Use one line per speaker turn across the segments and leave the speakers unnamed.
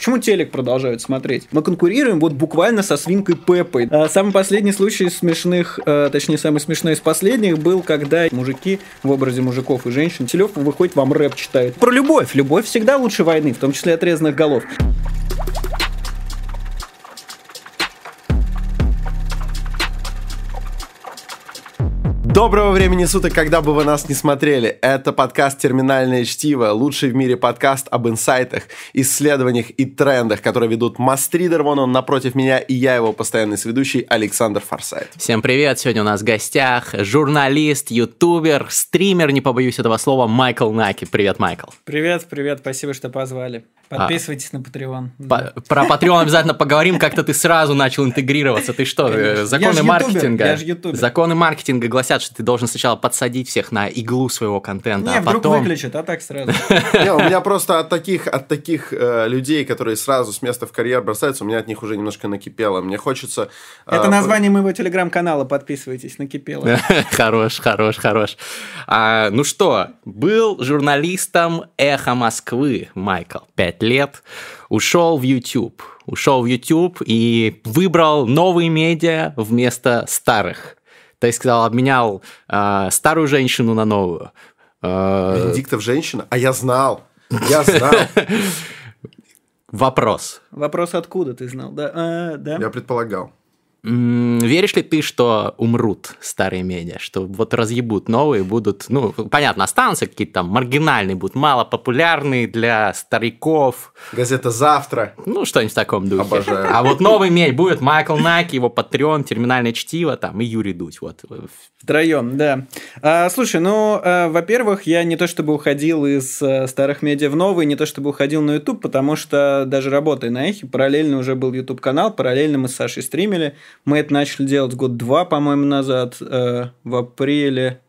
Почему телек продолжают смотреть? Мы конкурируем вот буквально со свинкой Пеппой. А самый последний случай смешных, а, точнее, самый смешной из последних был, когда мужики в образе мужиков и женщин, Телев выходит, вам рэп читают. Про любовь. Любовь всегда лучше войны, в том числе отрезанных голов.
Доброго времени суток, когда бы вы нас не смотрели. Это подкаст «Терминальное чтиво», лучший в мире подкаст об инсайтах, исследованиях и трендах, которые ведут Мастридер, вон он напротив меня, и я его постоянный сведущий Александр Форсайт.
Всем привет, сегодня у нас в гостях журналист, ютубер, стример, не побоюсь этого слова, Майкл Наки. Привет, Майкл.
Привет, привет, спасибо, что позвали. Подписывайтесь а, на Patreon.
По, про Patreon обязательно поговорим, как-то ты сразу начал интегрироваться. Ты что, Конечно. законы маркетинга? Законы маркетинга гласят, что ты должен сначала подсадить всех на иглу своего контента,
не,
а
вдруг
потом...
выключат, а так сразу.
Не, у меня просто от таких, от таких э, людей, которые сразу с места в карьер бросаются, у меня от них уже немножко накипело. Мне хочется...
Э, Это название моего телеграм-канала, подписывайтесь, накипело.
Хорош, хорош, хорош. А, ну что, был журналистом «Эхо Москвы» Майкл, пять лет, ушел в YouTube. Ушел в YouTube и выбрал новые медиа вместо старых. То есть, сказал, обменял э, старую женщину на новую.
Э, Бенедиктов женщина? А я знал. Я знал.
Вопрос.
Вопрос откуда ты знал? Да, а, да?
Я предполагал.
Веришь ли ты, что умрут старые медиа, что вот разъебут новые, будут, ну, понятно, останутся какие-то там маргинальные, будут мало популярные для стариков.
Газета «Завтра».
Ну, что-нибудь в таком духе.
Обожаю.
А вот новый медиа будет Майкл Наки, его Патреон, терминальное чтиво там и Юрий Дудь. Вот.
Втроем, да. А, слушай, ну, а, во-первых, я не то чтобы уходил из а, старых медиа в новые, не то чтобы уходил на YouTube, потому что даже работая на Эхе, параллельно уже был YouTube-канал, параллельно мы с Сашей стримили, мы это начали делать год-два, по-моему, назад, э, в апреле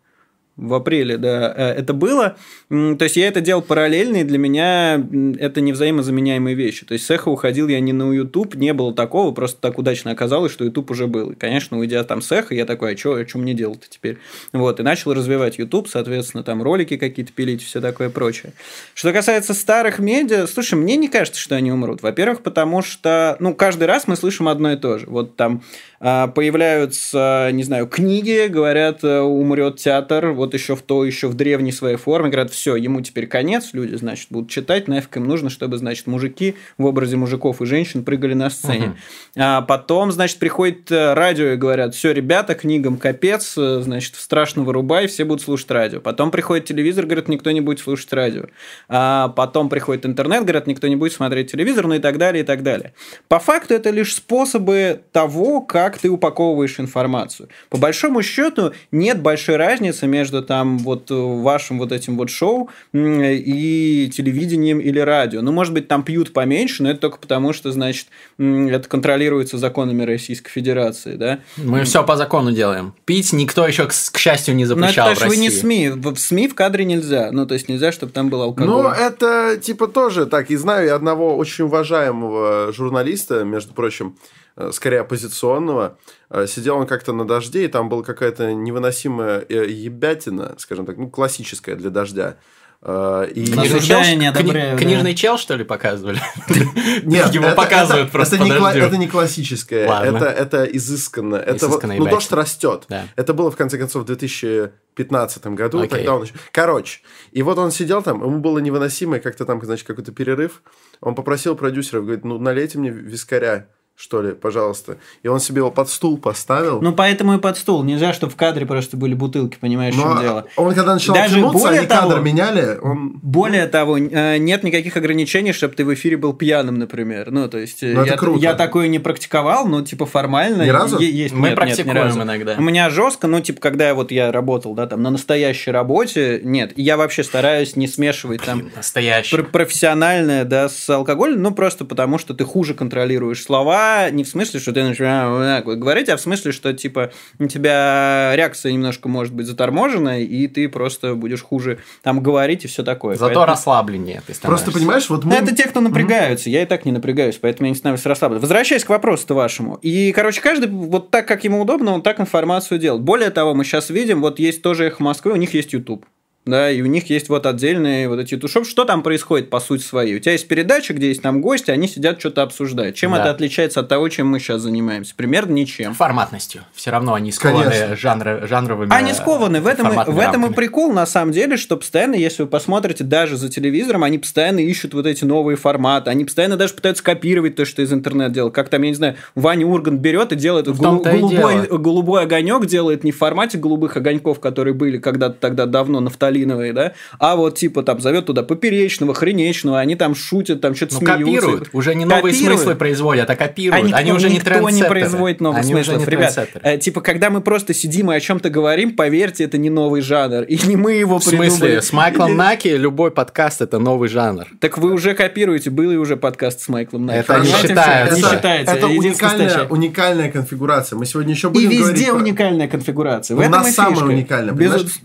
в апреле, да, э, это было. То есть я это делал параллельно, и для меня это не взаимозаменяемые вещи. То есть с эхо уходил я не на YouTube, не было такого, просто так удачно оказалось, что YouTube уже был. И, конечно, уйдя там с эхо, я такой, а что а мне делать теперь? Вот, и начал развивать YouTube, соответственно, там ролики какие-то пилить, все такое прочее. Что касается старых медиа, слушай, мне не кажется, что они умрут. Во-первых, потому что, ну, каждый раз мы слышим одно и то же. Вот там а, появляются, не знаю, книги, говорят, э, умрет театр, вот еще в то, еще в древней своей форме, говорят, все, ему теперь конец, люди, значит, будут читать, нафиг им нужно, чтобы, значит, мужики в образе мужиков и женщин прыгали на сцене. Угу. А потом, значит, приходит э, радио и говорят, все, ребята, книгам капец, э, значит, страшно вырубай, все будут слушать радио. Потом приходит телевизор, говорят, никто не будет слушать радио. А потом приходит интернет, говорят, никто не будет смотреть телевизор, ну и так далее, и так далее. По факту это лишь способы того, как как ты упаковываешь информацию. По большому счету нет большой разницы между там вот вашим вот этим вот шоу и телевидением или радио. Ну, может быть, там пьют поменьше, но это только потому, что, значит, это контролируется законами Российской Федерации, да?
Мы все по закону делаем. Пить никто еще, к счастью, не запрещал
но это
в России.
вы не СМИ. В СМИ в кадре нельзя. Ну, то есть нельзя, чтобы там был алкоголь.
Ну, это типа тоже так. И знаю я одного очень уважаемого журналиста, между прочим, Э, скорее оппозиционного. Э, сидел он как-то на дожде, и там была какая-то невыносимая э, ебятина, скажем так, ну, классическая для дождя.
И... Книжный, чел, не одобряю, кни... да. книжный чел, что ли, показывали?
Нет,
его показывают просто
это не, классическое, это, это изысканно. Это ну, дождь растет. Это было, в конце концов, в 2015 году. Тогда он... Короче, и вот он сидел там, ему было невыносимо, и как-то там, значит, какой-то перерыв. Он попросил продюсеров, говорит, ну, налейте мне вискаря что ли, пожалуйста. И он себе его под стул поставил.
Ну, поэтому и под стул. Нельзя, чтобы в кадре просто были бутылки, понимаешь,
Но
в чем дело.
Он когда начал Даже тянуться, более они того, кадр меняли. Он...
Более того, э, нет никаких ограничений, чтобы ты в эфире был пьяным, например. Ну, то есть,
ну,
я,
круто.
я такое не практиковал, но, типа, формально...
Ни разу?
Есть,
Мы
нет,
практикуем
нет, ни
иногда.
У меня жестко, ну, типа, когда я вот я работал, да, там, на настоящей работе, нет. Я вообще стараюсь не смешивать там...
Настоящий.
Профессиональное, да, с алкоголем, ну, просто потому, что ты хуже контролируешь слова, не в смысле, что ты начинаешь говорить, а в смысле, что типа у тебя реакция немножко может быть заторможена, и ты просто будешь хуже там говорить и все такое.
Зато поэтому... расслабленнее ты
Просто понимаешь, вот
мы... Это те, кто напрягаются, mm-hmm. я и так не напрягаюсь, поэтому я не становлюсь расслаблен. Возвращаясь к вопросу-то вашему. И, короче, каждый вот так, как ему удобно, он так информацию делает. Более того, мы сейчас видим, вот есть тоже их Москвы, у них есть YouTube. Да, и у них есть вот отдельные вот эти тушоп. Что там происходит по сути своей? У тебя есть передача, где есть там гости, они сидят, что-то обсуждают. Чем да. это отличается от того, чем мы сейчас занимаемся? Примерно ничем.
Форматностью. Все равно они скованы жанр, жанровыми
Они скованы. В этом, в этом и прикол, на самом деле, что постоянно, если вы посмотрите даже за телевизором, они постоянно ищут вот эти новые форматы. Они постоянно даже пытаются копировать то, что из интернета делают. Как там, я не знаю, Ваня Урган берет и делает ну, гол- голубой, голубой огонек, делает не в формате голубых огоньков, которые были когда-то тогда давно на нафталиновые, да, а вот типа там зовет туда поперечного, хренечного, они там шутят, там что-то ну, смеются.
копируют, уже не новые копируют. смыслы производят, а копируют.
Они,
они уже не
Никто не производит новых они смыслов. Ребят, э, типа, когда мы просто сидим и о чем-то говорим, поверьте, это не новый жанр, и не мы его придумали. В смысле?
С Майклом Наки любой подкаст это новый жанр.
Так вы уже копируете, был и уже подкаст с Майклом Наки.
Это не считается.
Не считается. Это уникальная, уникальная конфигурация. Мы сегодня еще будем
И везде уникальная конфигурация.
У нас самая уникальная.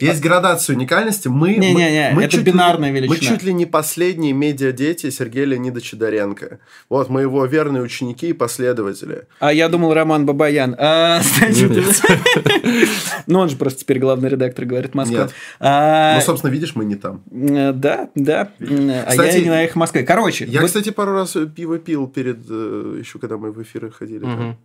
Есть градация уникальности. Мы
не, не, не, мы это бинарная
ли,
величина.
Мы чуть ли не последние медиа-дети Сергея Леонидовича Доренко. Вот мы его верные ученики и последователи.
А я думал Роман Бабаян. А, ну, он же просто теперь главный редактор, говорит Москва. Нет.
А... Ну, собственно, видишь, мы не там.
Э, да, да. Кстати, а я не на их Москве. Короче.
Я, кстати, пару раз пиво пил перед э, еще когда мы в эфиры ходили.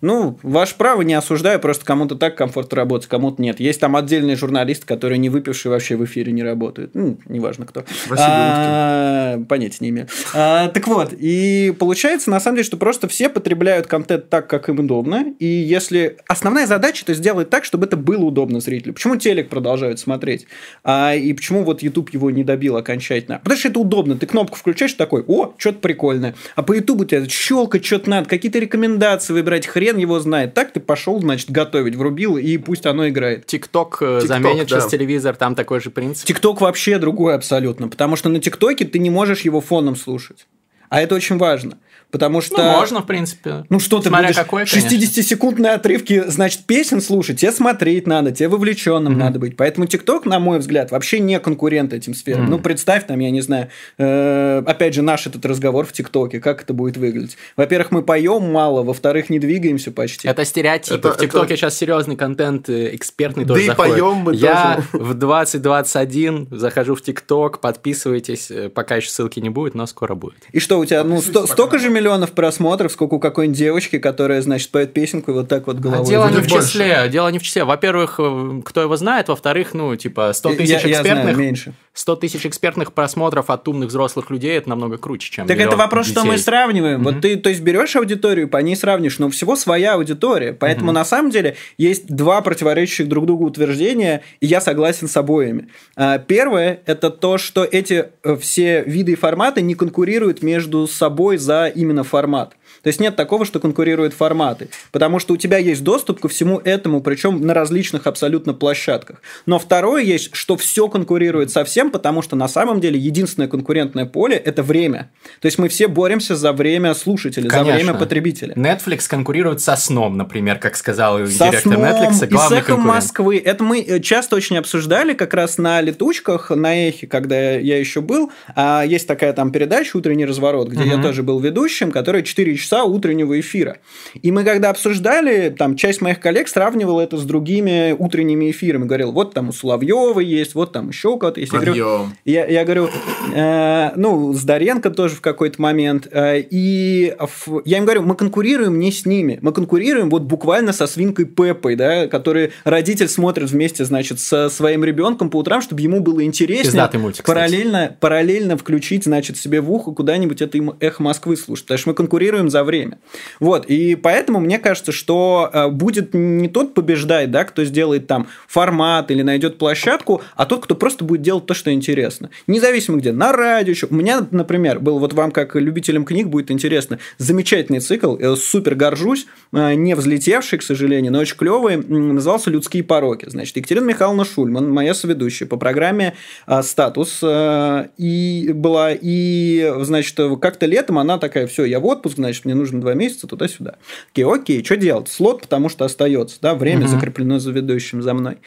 Ну, ваше право, не осуждаю, просто кому-то так комфортно работать, кому-то нет. Есть там отдельные журналисты, которые не выпившие вообще в эфире не работают. Ну, неважно кто. А, понятия не имею. А, так вот, и получается, на самом деле, что просто все потребляют контент так, как им удобно. И если основная задача, то сделать так, чтобы это было удобно зрителю. Почему телек продолжают смотреть? А, и почему вот YouTube его не добил окончательно? Потому что это удобно. Ты кнопку включаешь, такой, о, что-то прикольное. А по YouTube у тебя щелкать что-то надо, какие-то рекомендации выбирать, хрен хрен его знает. Так ты пошел, значит, готовить, врубил, и пусть оно играет.
ТикТок э, заменит да. сейчас телевизор, там такой же принцип.
ТикТок вообще другой абсолютно, потому что на ТикТоке ты не можешь его фоном слушать. А это очень важно. Потому что...
Ну, можно, в принципе.
Ну, что ты Смотря будешь какой, 60-секундные отрывки, значит, песен слушать, тебе смотреть надо, тебе вовлеченным mm-hmm. надо быть. Поэтому ТикТок, на мой взгляд, вообще не конкурент этим сферам. Mm-hmm. Ну, представь там, я не знаю, э, опять же, наш этот разговор в ТикТоке, как это будет выглядеть. Во-первых, мы поем мало, во-вторых, не двигаемся почти.
Это стереотипы. Это, в ТикТоке это... сейчас серьезный контент, э, экспертный тоже
Да заходит. и поем мы
Я тоже. в 2021 захожу в ТикТок, подписывайтесь, э, пока еще ссылки не будет, но скоро будет.
И что, у тебя, ну, сто, столько же миллионов просмотров, сколько у какой-нибудь девочки, которая, значит, поет песенку и вот так вот а головой.
А дело не в числе, дело не в числе. Во-первых, э, кто его знает, во-вторых, ну, типа, 100 тысяч экспертных... Я знаю,
меньше.
100 тысяч экспертных просмотров от умных взрослых людей это намного круче, чем
Так это вопрос, детей. что мы сравниваем. Mm-hmm. Вот ты, то есть, берешь аудиторию, по ней сравнишь, но всего своя аудитория. Поэтому, mm-hmm. на самом деле, есть два противоречащих друг другу утверждения, и я согласен с обоими. А, первое – это то, что эти э, все виды и форматы не конкурируют между собой за именно формат. То есть нет такого, что конкурируют форматы, потому что у тебя есть доступ ко всему этому, причем на различных абсолютно площадках. Но второе есть, что все конкурирует со всем, потому что на самом деле единственное конкурентное поле – это время. То есть мы все боремся за время слушателя, Конечно. за время потребителя.
Netflix конкурирует со сном, например, как сказал со директор сном Netflix, главный и с
эхом Москвы. Это мы э, часто очень обсуждали как раз на летучках, на эхе, когда я еще был. А есть такая там передача «Утренний разворот», где угу. я тоже был ведущим, которая 4 часа часа утреннего эфира. И мы когда обсуждали, там часть моих коллег сравнивала это с другими утренними эфирами. Говорил, вот там у Соловьева есть, вот там еще кого-то есть. Я говорю, я, я говорю э, ну, с Даренко тоже в какой-то момент. Э, и в, я им говорю, мы конкурируем не с ними, мы конкурируем вот буквально со свинкой Пеппой, да, который родитель смотрит вместе, значит, со своим ребенком по утрам, чтобы ему было интереснее.
Мультик,
параллельно, параллельно включить, значит, себе в ухо куда-нибудь это эхо Москвы слушать. Потому что мы конкурируем за за время. Вот, и поэтому мне кажется, что э, будет не тот побеждает, да, кто сделает там формат или найдет площадку, а тот, кто просто будет делать то, что интересно. Независимо где, на радио. Еще. У меня, например, был вот вам, как любителям книг, будет интересно, замечательный цикл, я супер горжусь, э, не взлетевший, к сожалению, но очень клевый, назывался «Людские пороки». Значит, Екатерина Михайловна Шульман, моя соведущая по программе э, «Статус», и была, и, значит, как-то летом она такая, все, я в отпуск, значит, мне нужно два месяца туда-сюда. Окей, окей, что делать? Слот, потому что остается, да, время угу. закреплено за ведущим за мной.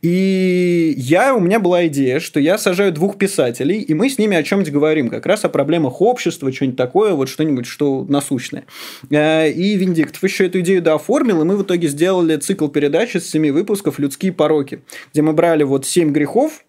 И я, у меня была идея, что я сажаю двух писателей, и мы с ними о чем-нибудь говорим, как раз о проблемах общества, что-нибудь такое, вот что-нибудь, что насущное. Э, и Виндиктов еще эту идею дооформил, и мы в итоге сделали цикл передач из семи выпусков «Людские пороки», где мы брали вот семь грехов,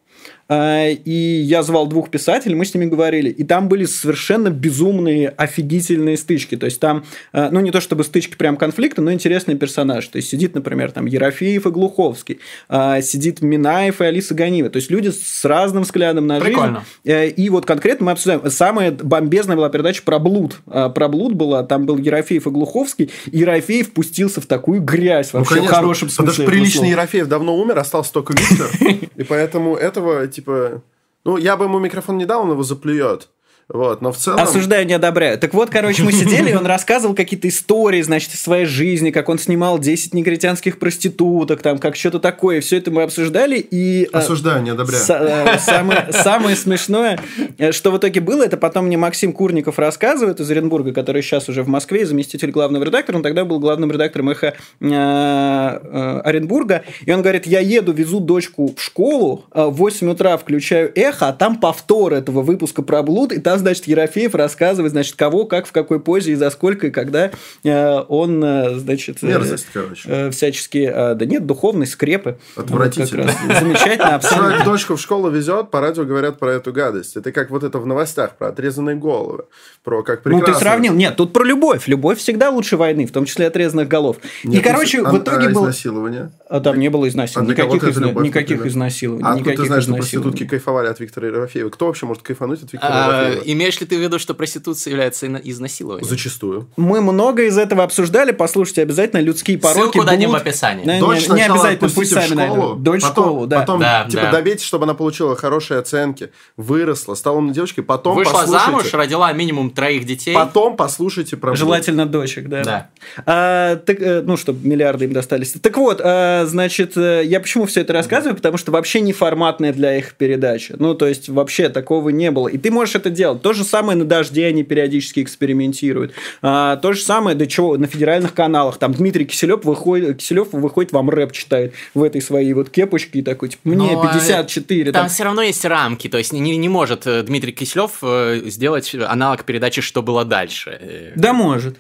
и я звал двух писателей, мы с ними говорили, и там были совершенно безумные, офигительные стычки. То есть там, э, ну не то чтобы стычки прям конфликта, но интересный персонаж. То есть сидит, например, там Ерофеев и Глуховский, сидит Минаев и Алиса Ганиева. То есть люди с разным взглядом на
Прикольно.
жизнь. И вот конкретно мы обсуждаем. Самая бомбезная была передача про блуд. Про блуд была, там был Ерофеев и Глуховский, Ерофеев пустился в такую грязь вообще ну, конечно, в хорошем смысле.
Потому что приличный Ерофеев давно умер, остался только Виктор. И поэтому этого, типа... Ну, я бы ему микрофон не дал, он его заплюет. Вот, но в целом...
Осуждаю, не одобряю. Так вот, короче, мы сидели, и он рассказывал какие-то истории, значит, из своей жизни, как он снимал 10 негритянских проституток, там, как что-то такое. Все это мы обсуждали, и...
Э, Осуждаю, не одобряю.
Э, самое, самое смешное, э, что в итоге было, это потом мне Максим Курников рассказывает из Оренбурга, который сейчас уже в Москве, заместитель главного редактора, он тогда был главным редактором «Эхо» Оренбурга, и он говорит, я еду, везу дочку в школу, в 8 утра включаю «Эхо», а там повтор этого выпуска про блуд, и там значит, Ерофеев рассказывает, значит, кого, как, в какой позе и за сколько, и когда э, он, э, значит...
Э, Мерзость, короче.
Всячески... Да нет, духовной скрепы.
Отвратительно.
Вот Замечательно, абсолютно.
Человек дочку в школу везет, по радио говорят про эту гадость. Это как вот это в новостях, про отрезанные головы. Про как
прекрасно... Ну, ты сравнил. Нет, тут про любовь. Любовь всегда лучше войны, в том числе отрезанных голов. Нет, и, короче, в итоге а,
был... изнасилование?
А там не было изнасилований. А никаких, изна... никаких изнасилований. А
никаких ты знаешь, что проститутки кайфовали от Виктора Ерофеева? Кто вообще может кайфануть от Виктора а, Ерофеева?
Имеешь ли ты в виду, что проституция является изнасилованием?
Зачастую.
Мы много из этого обсуждали. Послушайте обязательно людские пороки.
Ссылку дадим в описании.
Дочь не, не обязательно, пусть сами найдут. Дочь потом, школу, да. Потом, да, типа, да. добейтесь, чтобы она получила хорошие оценки, выросла, стала умной девочкой, потом
Вышла
послушайте.
замуж, родила минимум троих детей.
Потом послушайте про
Желательно дочек, да.
Да.
А, так, э, ну, чтобы миллиарды им достались. Так вот, а, значит, э, я почему все это рассказываю? Потому что вообще не форматная для их передача. Ну, то есть, вообще такого не было. И ты можешь это делать. То же самое на «Дожде» они периодически экспериментируют. А, то же самое, до чего на федеральных каналах. Там Дмитрий Киселев выходит, Киселев выходит, вам рэп читает в этой своей вот кепочке и такой, типа, мне Но 54.
Там, там все равно есть рамки. То есть, не, не может э, Дмитрий Киселев сделать аналог передачи «Что было дальше».
Да, может.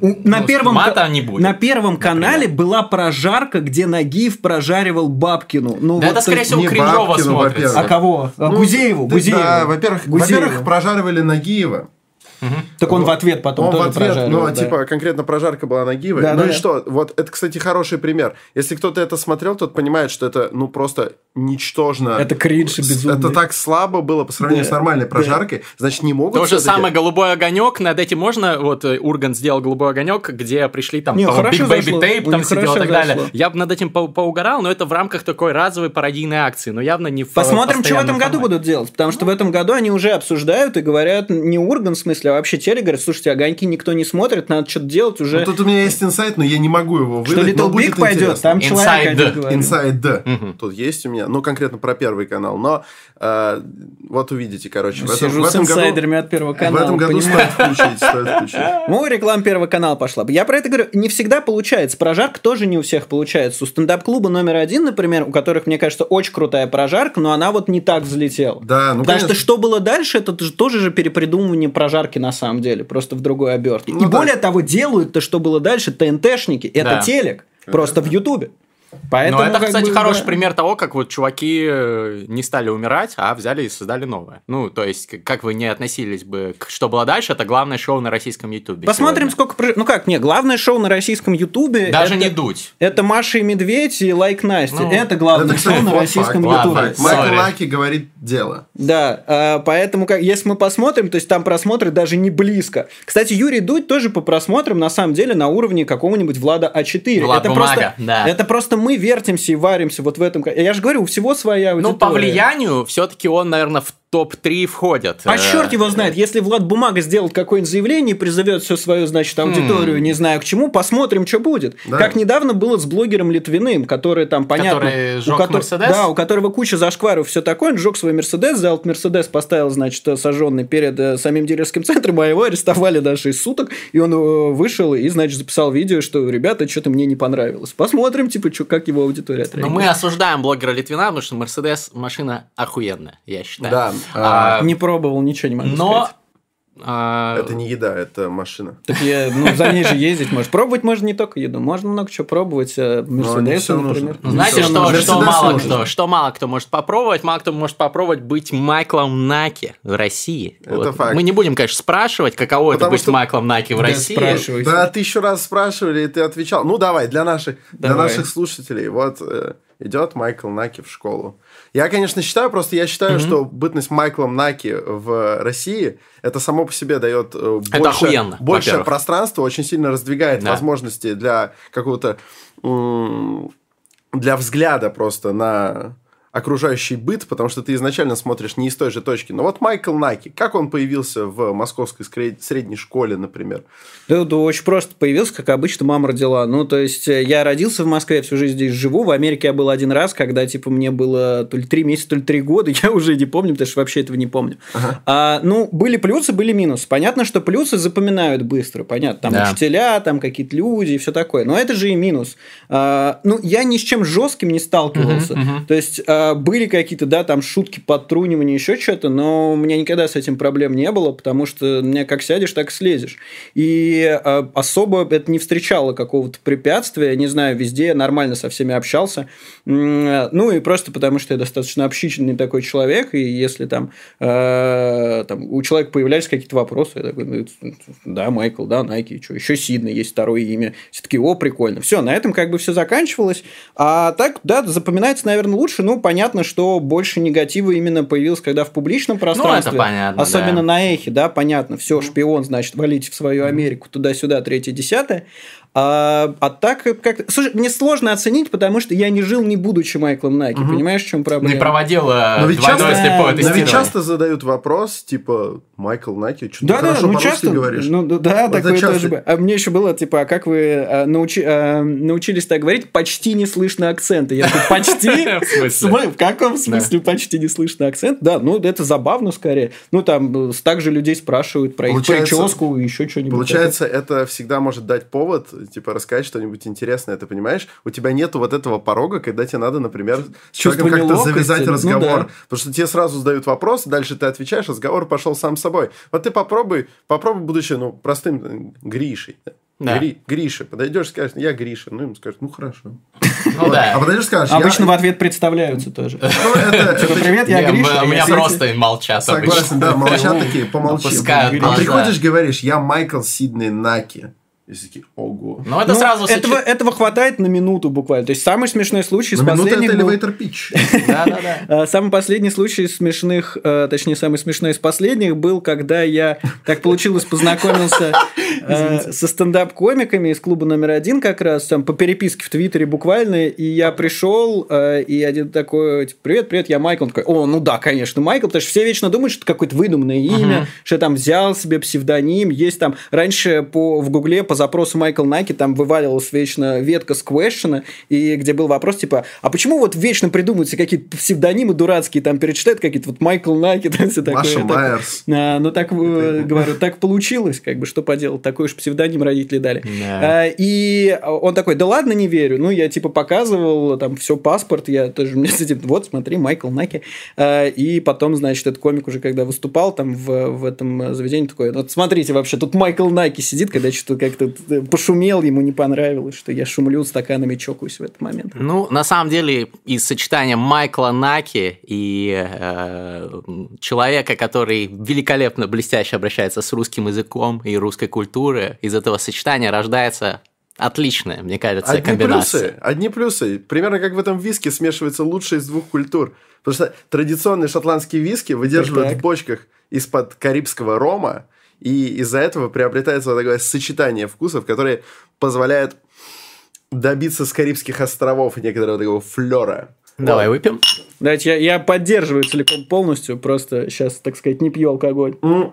На, ну, первом,
мата не будет,
на первом например. канале была прожарка, где Нагиев прожаривал Бабкину. Ну,
да вот это, скорее всего, кринжово смотрится.
А кого? Ну, Гузееву. Гузееву.
Да, во-первых, во-первых, прожаривали Нагиева.
Угу. Так он вот. в ответ потом он тоже в ответ,
Ну, да. типа, конкретно прожарка была Нагиевой. Да, ну да, и что? Вот это, кстати, хороший пример. Если кто-то это смотрел, тот понимает, что это, ну, просто ничтожно.
Это кринж безумный.
Это так слабо было по сравнению да, с нормальной прожаркой. Да. Значит, не могут
То же самое «Голубой огонек». Над этим можно... Вот э, Ургант сделал «Голубой огонек», где пришли там
не, Big
Baby Tape, там сидел и так далее. Я бы над этим по поугарал, но это в рамках такой разовой пародийной акции. Но явно не в
Посмотрим, что в этом году будут делать. Потому что в этом году они уже обсуждают и говорят, не Ургант в смысле, а вообще теле говорят, слушайте, огоньки никто не смотрит, надо что-то делать уже.
Ну, тут у меня есть инсайт, но я не могу его выдать.
Что Little Big пойдет, там человек
Inside the. Угу. Тут есть у меня, ну, конкретно про первый канал, но э, вот увидите, короче.
В этом, Сижу в этом с инсайдерами году, от Первого канала.
В этом году стоит включить, стоит включить.
Ну, реклама Первого канала пошла. Я про это говорю, не всегда получается. Прожарка тоже не у всех получается. У стендап-клуба номер один, например, у которых, мне кажется, очень крутая прожарка, но она вот не так взлетела.
Да, ну,
Потому конечно. что что было дальше, это тоже же перепридумывание прожарки на самом деле, просто в другой обертке. Ну, И да. более того, делают то, что было дальше, ТНТшники, это да. телек, просто в Ютубе.
Поэтому, Но это, кстати, бы, хороший да. пример того, как вот чуваки э, не стали умирать, а взяли и создали новое. Ну, то есть, как вы не относились бы к что было дальше, это главное шоу на российском Ютубе.
Посмотрим, сегодня. сколько... Ну как, не, главное шоу на российском Ютубе...
Даже
это,
не Дудь.
Это Маша и Медведь и Like Nastya. Ну, это главное это, шоу на российском Ютубе.
Майкл Наки говорит дело.
Да, а, поэтому, как, если мы посмотрим, то есть там просмотры даже не близко. Кстати, Юрий Дудь тоже по просмотрам, на самом деле, на уровне какого-нибудь Влада А4.
Влад
это
Бумага,
просто,
да.
Это просто мы вертимся и варимся вот в этом. Я же говорю, у всего своя
аудитория. Ну, по влиянию все-таки он, наверное, в топ-3 входят.
А черт его знает, если Влад Бумага сделает какое-нибудь заявление и призовет всю свою, значит, аудиторию, хм. не знаю к чему, посмотрим, что будет. Да. Как недавно было с блогером Литвиным, который там, понятно...
Который жег
у ко-
Мерседес?
Да, у которого куча зашкваров, все такое, он жег свой Мерседес, взял этот Мерседес, поставил, значит, сожженный перед э, самим дилерским центром, а его арестовали даже 6 суток, и он э, вышел и, значит, записал видео, что, ребята, что-то мне не понравилось. Посмотрим, типа, что, как его аудитория
отреагирует. Но мы осуждаем блогера Литвина, потому что Мерседес машина охуенная, я считаю.
Да.
А, не пробовал, ничего не могу
Но
сказать.
А... Это не еда, это машина.
Так я, ну, за ней же ездить можешь. Пробовать можно не только еду, можно много чего пробовать. Э, Мерседес, например.
Ну, знаете, что, что, мало кто, что мало кто может попробовать? Мало кто может попробовать быть Майклом Наки в России. Это вот. факт. Мы не будем, конечно, спрашивать, каково Потому это быть что... Майклом Наки в да, России.
Да, тысячу раз спрашивали, и ты отвечал. Ну, давай, для наших, давай. для наших слушателей. Вот э, идет Майкл Наки в школу. Я, конечно, считаю, просто я считаю, mm-hmm. что бытность Майклом Наки в России это само по себе дает э, больше, охуенно, больше пространства, очень сильно раздвигает да. возможности для какого-то для взгляда просто на окружающий быт, потому что ты изначально смотришь не из той же точки. Но вот Майкл Наки, как он появился в московской средней школе, например?
Да, да, очень просто появился, как обычно, мама родила. Ну, то есть, э, я родился в Москве, я всю жизнь здесь живу. В Америке я был один раз, когда, типа, мне было то ли три месяца, то ли три года. Я уже не помню, потому что вообще этого не помню. Ага. А, ну, были плюсы, были минусы. Понятно, что плюсы запоминают быстро. Понятно, там да. учителя, там какие-то люди и все такое. Но это же и минус. А, ну, я ни с чем жестким не сталкивался. Угу, угу. То есть, а, были какие-то, да, там шутки, подтрунивания, еще что-то, но у меня никогда с этим проблем не было, потому что мне как сядешь, так и слезешь. И а, особо это не встречало какого-то препятствия, не знаю, везде нормально со всеми общался. Ну и просто потому, что я достаточно общительный такой человек, и если там, э, там у человека появлялись какие-то вопросы, я такой, ну, да, Майкл, да, Найки, что, еще Сиднey есть второе имя. Все таки о, прикольно. Все, на этом как бы все заканчивалось. А так, да, запоминается, наверное, лучше. Ну, понятно, что больше негатива именно появилось, когда в публичном пространстве. Ну, это понятно, Особенно да. на эхе, да, понятно. Все, шпион, значит, валите в свою Америку туда-сюда, третье, десятое. А, а так как Слушай, мне сложно оценить, потому что я не жил, не будучи Майклом Наки. Угу. Понимаешь, в чем проблема?
Не проводил
но ведь часто, слепое Но ведь часто задают вопрос, типа, Майкл Наки, что да, ты да, хорошо ну, часто, говоришь.
Ну, да, вот такое часто... тоже. А мне еще было, типа, а как вы а, научи, а, научились так говорить? Почти не слышно акцента. Я такой, почти? В смысле? В каком смысле почти не слышно акцент? Да, ну, это забавно скорее. Ну, там, также людей спрашивают про их прическу и еще что-нибудь.
Получается, это всегда может дать повод типа, рассказать что-нибудь интересное, ты понимаешь? У тебя нету вот этого порога, когда тебе надо, например, с человеком как-то завязать ну разговор. Ну, да. Потому что тебе сразу задают вопрос, дальше ты отвечаешь, разговор пошел сам собой. Вот ты попробуй, попробуй, будучи, ну, простым э, Гришей. Да. Гри, Гриша. Подойдешь, скажешь, я Гриша. Ну, ему скажешь, ну, хорошо.
Ну, да.
А подойдешь, скажешь,
Обычно в ответ представляются тоже. Ну,
типа, привет, я Гриша. У меня просто молчат
Согласен, да, молчат такие, помолчи. А приходишь, говоришь, я Майкл Сиднey Наки. И такие, ого.
Но это ну, сразу... Этого, этого хватает на минуту буквально. То есть, самый смешной случай
на с последних... это elevator pitch.
Да-да-да. Самый последний случай смешных, э, точнее, самый смешной из последних был, когда я, так получилось, познакомился э, со стендап-комиками из клуба номер один как раз, там, по переписке в Твиттере буквально, и я пришел, э, и один такой, типа, привет, привет, я Майкл. Он такой, о, ну да, конечно, Майкл, потому что все вечно думают, что это какое-то выдуманное имя, что я там взял себе псевдоним, есть там, раньше по, в Гугле по запросу Майкл Наки там вываливалась вечно ветка с квешена, и где был вопрос типа, а почему вот вечно придумываются какие-то псевдонимы дурацкие, там перечитают какие-то вот Майкл Наки, там все такое. Маша Майерс. А, ну так, э, говорю, так получилось, как бы, что поделать, такой уж псевдоним родители дали. А, и он такой, да ладно, не верю. Ну, я типа показывал там все паспорт, я тоже мне типа, вот смотри, Майкл Наки. А, и потом, значит, этот комик уже когда выступал там в, в этом заведении такой, вот смотрите вообще, тут Майкл Наки сидит, когда что-то как-то пошумел, ему не понравилось, что я шумлю, стаканами чокаюсь в этот момент.
Ну, на самом деле, из сочетания Майкла Наки и э, человека, который великолепно, блестяще обращается с русским языком и русской культурой, из этого сочетания рождается Отличная, мне кажется, одни комбинация.
Плюсы, одни плюсы. Примерно как в этом виске смешивается лучшее из двух культур. Потому что традиционный шотландский виски выдерживают в бочках из-под карибского рома, и из-за этого приобретается вот такое сочетание вкусов, которое позволяет добиться с Карибских островов некоторого такого флера.
Давай вот. выпьем.
Давайте, я, я поддерживаю целиком полностью, просто сейчас, так сказать, не пью алкоголь.
Mm.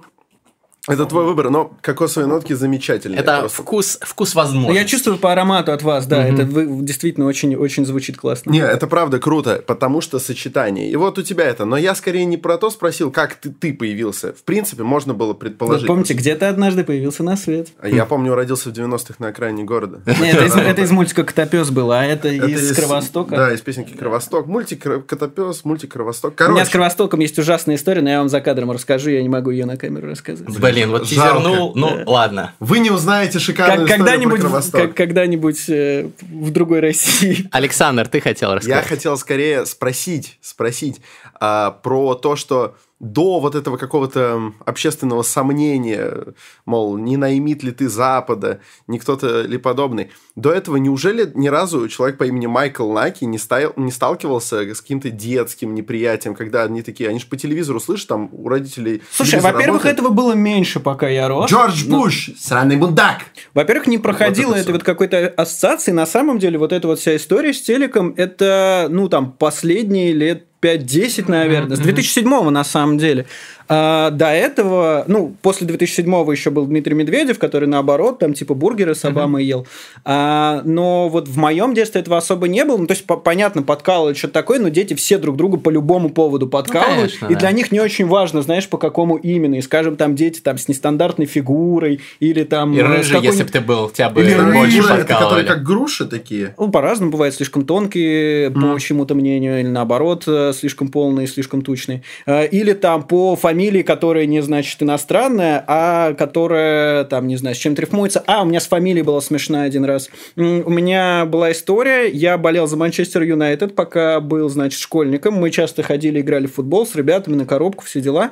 Это твой выбор, но кокосовые нотки замечательные.
Это просто. вкус, вкус возможности.
Я чувствую по аромату от вас, да, угу. это действительно очень, очень звучит классно.
Не, это правда круто, потому что сочетание. И вот у тебя это. Но я скорее не про то спросил, как ты, ты появился. В принципе, можно было предположить. Вы
помните, где ты однажды появился на свет?
А я помню, родился в 90-х на окраине города.
Нет, это из мультика «Котопес» было, а это из Кровостока.
Да, из песенки «Кровосток». Мультик «Котопес», мультик «Кровосток».
У меня с Кровостоком есть ужасная история, но я вам за кадром расскажу, я не могу ее на камеру рассказывать.
Блин, вот тизернул, ну ладно.
Вы не узнаете шикарную
Как-
историю про
Когда-нибудь,
Кровосток.
как- когда-нибудь э, в другой России.
Александр, ты хотел
Я
рассказать?
хотел скорее спросить, спросить а, про то, что до вот этого какого-то общественного сомнения, мол, не наймит ли ты Запада, не кто-то ли подобный, до этого неужели ни разу человек по имени Майкл Наки не, ставил, не сталкивался с каким-то детским неприятием, когда они такие, они же по телевизору слышат, там у родителей
Слушай, во-первых,
работает.
этого было меньше, пока я рос.
Джордж Буш, сраный бундак!
Во-первых, не проходило
Вот это
этой
всё.
вот какой-то ассоциации. На самом деле, вот эта вот вся история с телеком, это, ну, там, последние лет 5-10, наверное, с 2007 на самом деле. А, до этого, ну, после 2007 еще был Дмитрий Медведев, который наоборот, там, типа, бургеры с Обамой ел. А, но вот в моем детстве этого особо не было. Ну, то есть, по- понятно, подкалывают что-то такое, но дети все друг другу по любому поводу подкалывают.
конечно,
и
да.
для них не очень важно, знаешь, по какому именно. И, скажем, там дети там с нестандартной фигурой или там...
И
э,
рыжий, если бы ты был, тебя бы
Или
больше
рыжие, это которые
подкалывали.
как груши такие.
Ну, по-разному бывает, слишком тонкие, по чему-то мнению, или наоборот, э, слишком полные, слишком тучные. Э, Или там по фамилии, которая не, значит, иностранная, а которая, там, не знаю, с чем-то рифмуется. А, у меня с фамилией была смешная один раз. У меня была история, я болел за Манчестер Юнайтед, пока был, значит, школьником. Мы часто ходили, играли в футбол с ребятами на коробку, все дела.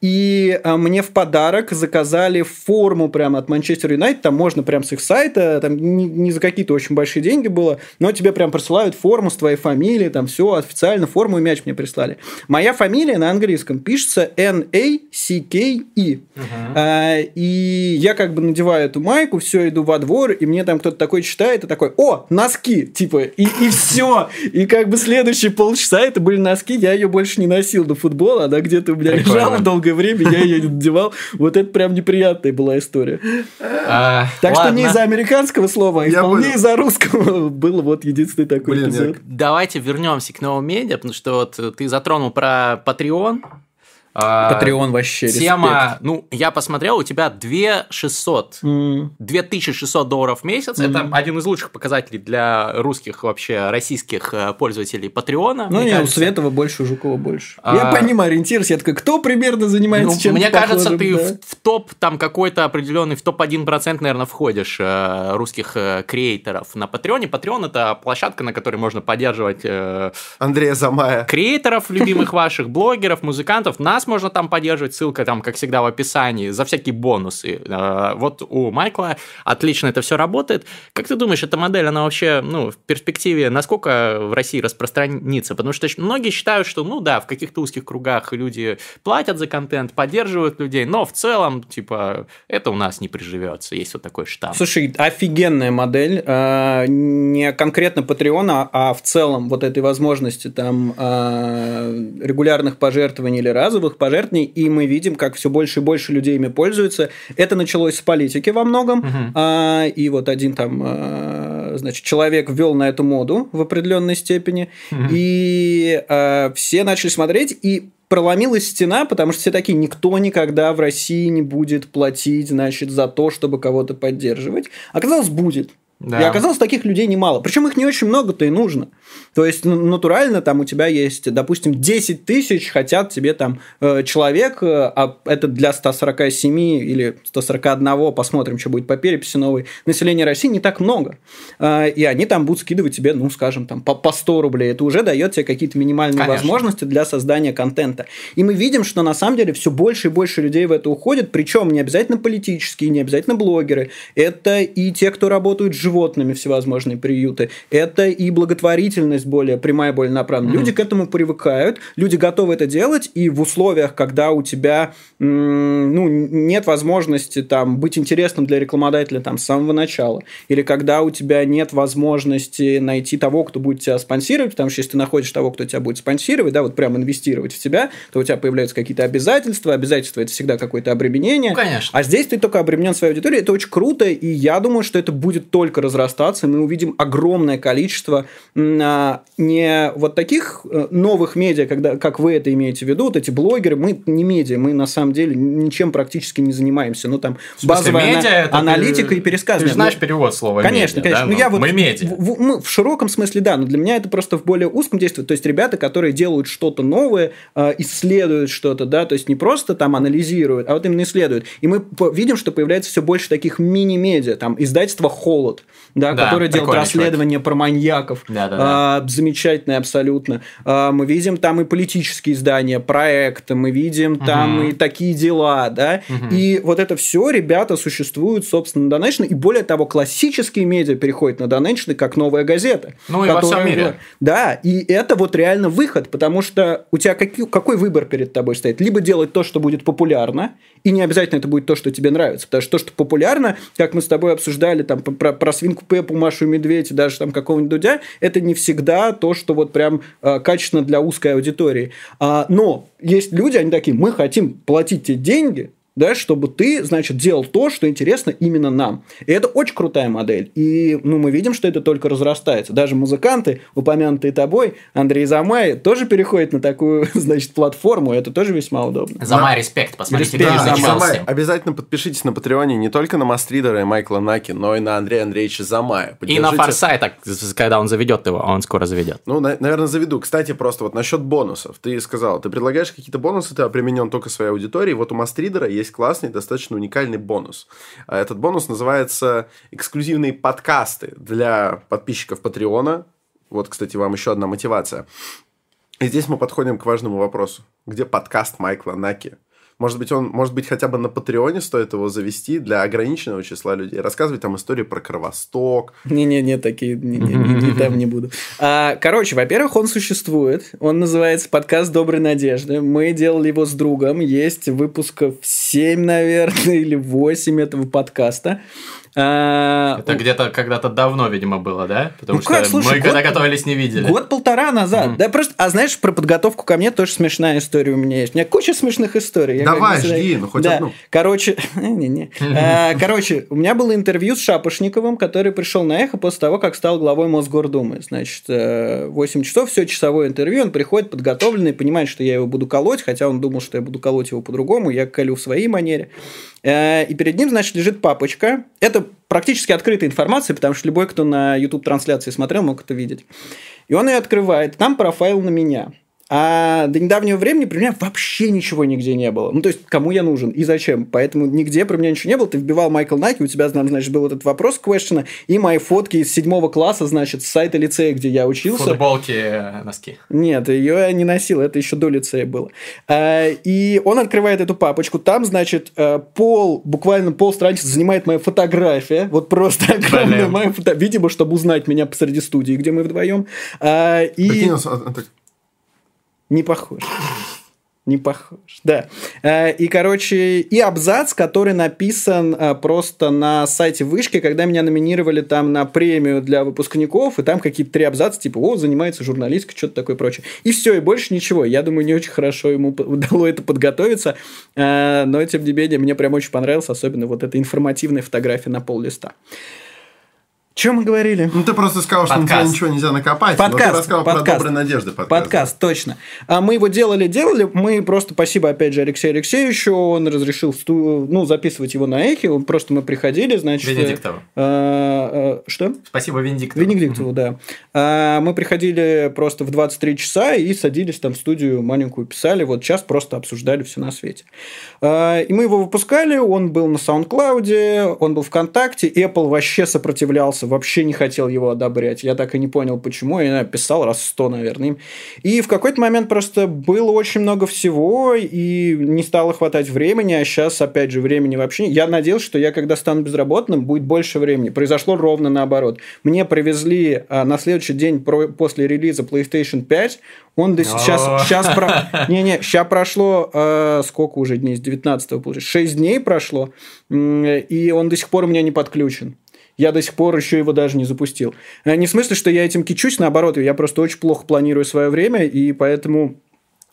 И а, мне в подарок заказали форму прямо от Манчестер Юнайтед, там можно прям с их сайта, там не, не за какие-то очень большие деньги было, но тебе прям присылают форму с твоей фамилией, там все официально, форму и мяч мне прислали. Моя фамилия на английском пишется N-A-C-K-E. А, и я как бы надеваю эту майку, все, иду во двор, и мне там кто-то такой читает, и такой, о, носки, типа, и, и все. И как бы следующие полчаса это были носки, я ее больше не носил до футбола, она где-то у меня
Прикольно.
лежала долгое время, я ее не надевал. Вот это прям неприятная была история.
А,
Так что
ладно.
не из-за американского слова, а вполне из-за русского был вот единственный такой
Блин,
эпизод.
Давайте вернемся к новым медиа, потому что вот ты затронул про Patreon. А,
Патреон вообще,
Тема, ну, я посмотрел, у тебя 2600
респект. М.
2600 долларов в месяц. Это один из лучших показателей для русских вообще российских э, пользователей Патреона.
Ну, не, у
кажется.
Светова больше, у Жукова больше.
А-
Я по ним ориентируюсь. Я такой, кто примерно занимается
Ну,
чем-то
мне кажется,
похожим,
ты
да.
в, в топ, там какой-то определенный, в топ-1%, наверное, входишь э, русских э, креаторов на Патреоне. Патреон это площадка, на которой можно поддерживать э,
Андрея Замая.
креаторов, любимых ваших, блогеров, музыкантов. Нас можно там поддерживать, ссылка там, как всегда, в описании, за всякие бонусы. Э, Вот у Майкла отлично это все работает. Как ты думаешь, эта модель, она вообще, ну, в перспективе, насколько в России распространится? Потому что многие считают, что, ну да, в каких-то узких кругах люди платят за контент, поддерживают людей, но в целом, типа, это у нас не приживется. Есть вот такой штамп.
Слушай, офигенная модель. а, Не конкретно Патреона, а в целом вот этой возможности там а, регулярных пожертвований или разовых пожертвований. И мы видим, как все больше и больше людей ими пользуются. Это началось с политики во многом. А, И вот один там, а, значит, человек ввел на эту моду в определенной степени. И а, все начали смотреть. И проломилась стена, потому что все такие, никто никогда в России не будет платить, значит, за то, чтобы кого-то поддерживать. Оказалось, будет.
Да.
И оказалось, таких людей немало. Причем их не очень много-то и нужно. То есть, натурально там у тебя есть, допустим, 10 тысяч хотят тебе там э, человек, э, а это для 147 или 141, посмотрим, что будет по переписи новой, населения России не так много. Э, И они там будут скидывать тебе, ну, скажем, там по, по 100 рублей. Это уже дает тебе какие-то минимальные
Конечно.
возможности для создания контента. И мы видим, что на самом деле все больше и больше людей в это уходит, причем не обязательно политические, не обязательно блогеры. Это и те, кто работают с животными, всевозможные приюты. Это и благотворительность более прямая, более направленная. Люди к этому привыкают, люди готовы это делать, и в условиях, когда у тебя ну, нет возможности там, быть интересным для рекламодателя там, с самого начала, или когда у тебя нет возможности найти того, кто будет тебя спонсировать, потому что если ты находишь того, кто тебя будет спонсировать, да, вот прям инвестировать в тебя, то у тебя появляются какие-то обязательства, обязательства это всегда какое-то обременение,
Ну, конечно.
а здесь ты только обременен своей аудиторией, это очень круто, и я думаю, что это будет только только разрастаться, мы увидим огромное количество а, не вот таких э, новых медиа, когда, как вы это имеете в виду, вот эти блогеры, мы не медиа, мы на самом деле ничем практически не занимаемся. Ну, там, базовая медиа, ана- аналитика и пересказ.
Ты же знаешь перевод слова
Конечно,
медиа,
конечно.
Да?
Ну, я
вот, мы медиа.
В, в, мы в широком смысле, да, но для меня это просто в более узком действии. То есть, ребята, которые делают что-то новое, э, исследуют что-то, да, то есть, не просто там анализируют, а вот именно исследуют. И мы видим, что появляется все больше таких мини-медиа, там, издательство «Холод», да, да которое делает расследование чувак. про маньяков. Да, да, да. А, замечательное абсолютно. А, мы видим там и политические издания, проекты, мы видим угу. там и такие дела, да. Угу. И вот это все ребята существуют, собственно, на Donation. И более того, классические медиа переходят на Donation как новая газета.
Ну и во всем мире.
Да, и это вот реально выход, потому что у тебя какой, какой выбор перед тобой стоит? Либо делать то, что будет популярно, и не обязательно это будет то, что тебе нравится, потому что то, что популярно, как мы с тобой обсуждали там про, про свинку Пеппу, Машу и Медведь, даже там какого-нибудь Дудя, это не всегда то, что вот прям э, качественно для узкой аудитории. А, но есть люди, они такие, мы хотим платить тебе деньги, да, чтобы ты, значит, делал то, что интересно именно нам. И это очень крутая модель. И ну, мы видим, что это только разрастается. Даже музыканты, упомянутые тобой, Андрей Замай, тоже переходит на такую, значит, платформу. Это тоже весьма удобно.
Замай, респект. Посмотрите, респект,
да, Замай. Обязательно подпишитесь на Патреоне не только на Мастридера и Майкла Наки, но и на Андрея Андреевича Замая.
Поддержите... И на Форсайта, когда он заведет его, он скоро заведет.
Ну, на, наверное, заведу. Кстати, просто вот насчет бонусов. Ты сказал, ты предлагаешь какие-то бонусы, ты применен только своей аудитории. Вот у Мастридера есть классный, достаточно уникальный бонус. А этот бонус называется «Эксклюзивные подкасты для подписчиков Патреона». Вот, кстати, вам еще одна мотивация. И здесь мы подходим к важному вопросу. Где подкаст Майкла Наки? Может быть, он, может быть, хотя бы на Патреоне стоит его завести для ограниченного числа людей. Рассказывать там истории про Кровосток.
Не-не-не, такие не, не, не, не там не буду. А, короче, во-первых, он существует. Он называется подкаст Доброй Надежды. Мы делали его с другом. Есть выпусков 7, наверное, или 8 этого подкаста.
А, Это где-то когда-то давно, видимо, было, да? Потому ну, что как, слушай, мы когда готовились, не видели.
Год-полтора назад. Mm. Да, просто, а знаешь, про подготовку ко мне тоже смешная история у меня есть. У меня куча смешных историй.
Давай, жди, ну хоть да. одну.
Короче, не-не. А, короче, у меня было интервью с Шапошниковым, который пришел на эхо после того, как стал главой Мосгордумы. Значит, 8 э, часов, все часовое интервью, он приходит подготовленный, понимает, что я его буду колоть, хотя он думал, что я буду колоть его по-другому, я колю в своей манере. Э, и перед ним, значит, лежит папочка. Это практически открытая информация, потому что любой, кто на YouTube-трансляции смотрел, мог это видеть. И он ее открывает. Там профайл на меня. А до недавнего времени при меня вообще ничего нигде не было. Ну, то есть, кому я нужен и зачем. Поэтому нигде про меня ничего не было. Ты вбивал Майкл Наки, у тебя, значит, был этот вопрос question, и мои фотки из седьмого класса, значит, с сайта лицея, где я учился.
Футболки, э, носки.
Нет, ее я не носил, это еще до лицея было. А, и он открывает эту папочку, там, значит, э, пол, буквально пол страницы занимает моя фотография, вот просто огромная моя фотография, видимо, чтобы узнать меня посреди студии, где мы вдвоем. А, и... Прикинь, не похож. Не похож, да. Э, и, короче, и абзац, который написан э, просто на сайте Вышки, когда меня номинировали там на премию для выпускников, и там какие-то три абзаца, типа, о, занимается журналисткой, что-то такое прочее. И все, и больше ничего. Я думаю, не очень хорошо ему удалось это подготовиться, э, но, тем не менее, мне прям очень понравилось, особенно вот эта информативная фотография на пол листа. Чем мы говорили?
Ну, ты просто сказал, подкаст. что на тебя ничего нельзя накопать.
Подкаст.
Но ты рассказал
подкаст.
про добрые надежды
подкаст. Подкаст, точно. А мы его делали, делали. Мы просто, спасибо опять же Алексею Алексеевичу, он разрешил ну, записывать его на эхе. Он просто мы приходили, значит...
Венедиктову.
А, а, что?
Спасибо Венедиктову.
Венедиктову, да. А, мы приходили просто в 23 часа и садились там в студию маленькую, писали. Вот час просто обсуждали все на свете. А, и мы его выпускали, он был на SoundCloud, он был ВКонтакте. Apple вообще сопротивлялся вообще не хотел его одобрять. Я так и не понял, почему. Я написал раз сто, наверное. И в какой-то момент просто было очень много всего, и не стало хватать времени, а сейчас, опять же, времени вообще... Я надеялся, что я, когда стану безработным, будет больше времени. Произошло ровно наоборот. Мне привезли а, на следующий день про... после релиза PlayStation 5, он до сейчас, сейчас, про... не, не, сейчас прошло э, сколько уже дней, с 19 получается, 6 дней прошло, и он до сих пор у меня не подключен. Я до сих пор еще его даже не запустил. Э, не в смысле, что я этим кичусь, наоборот, я просто очень плохо планирую свое время, и поэтому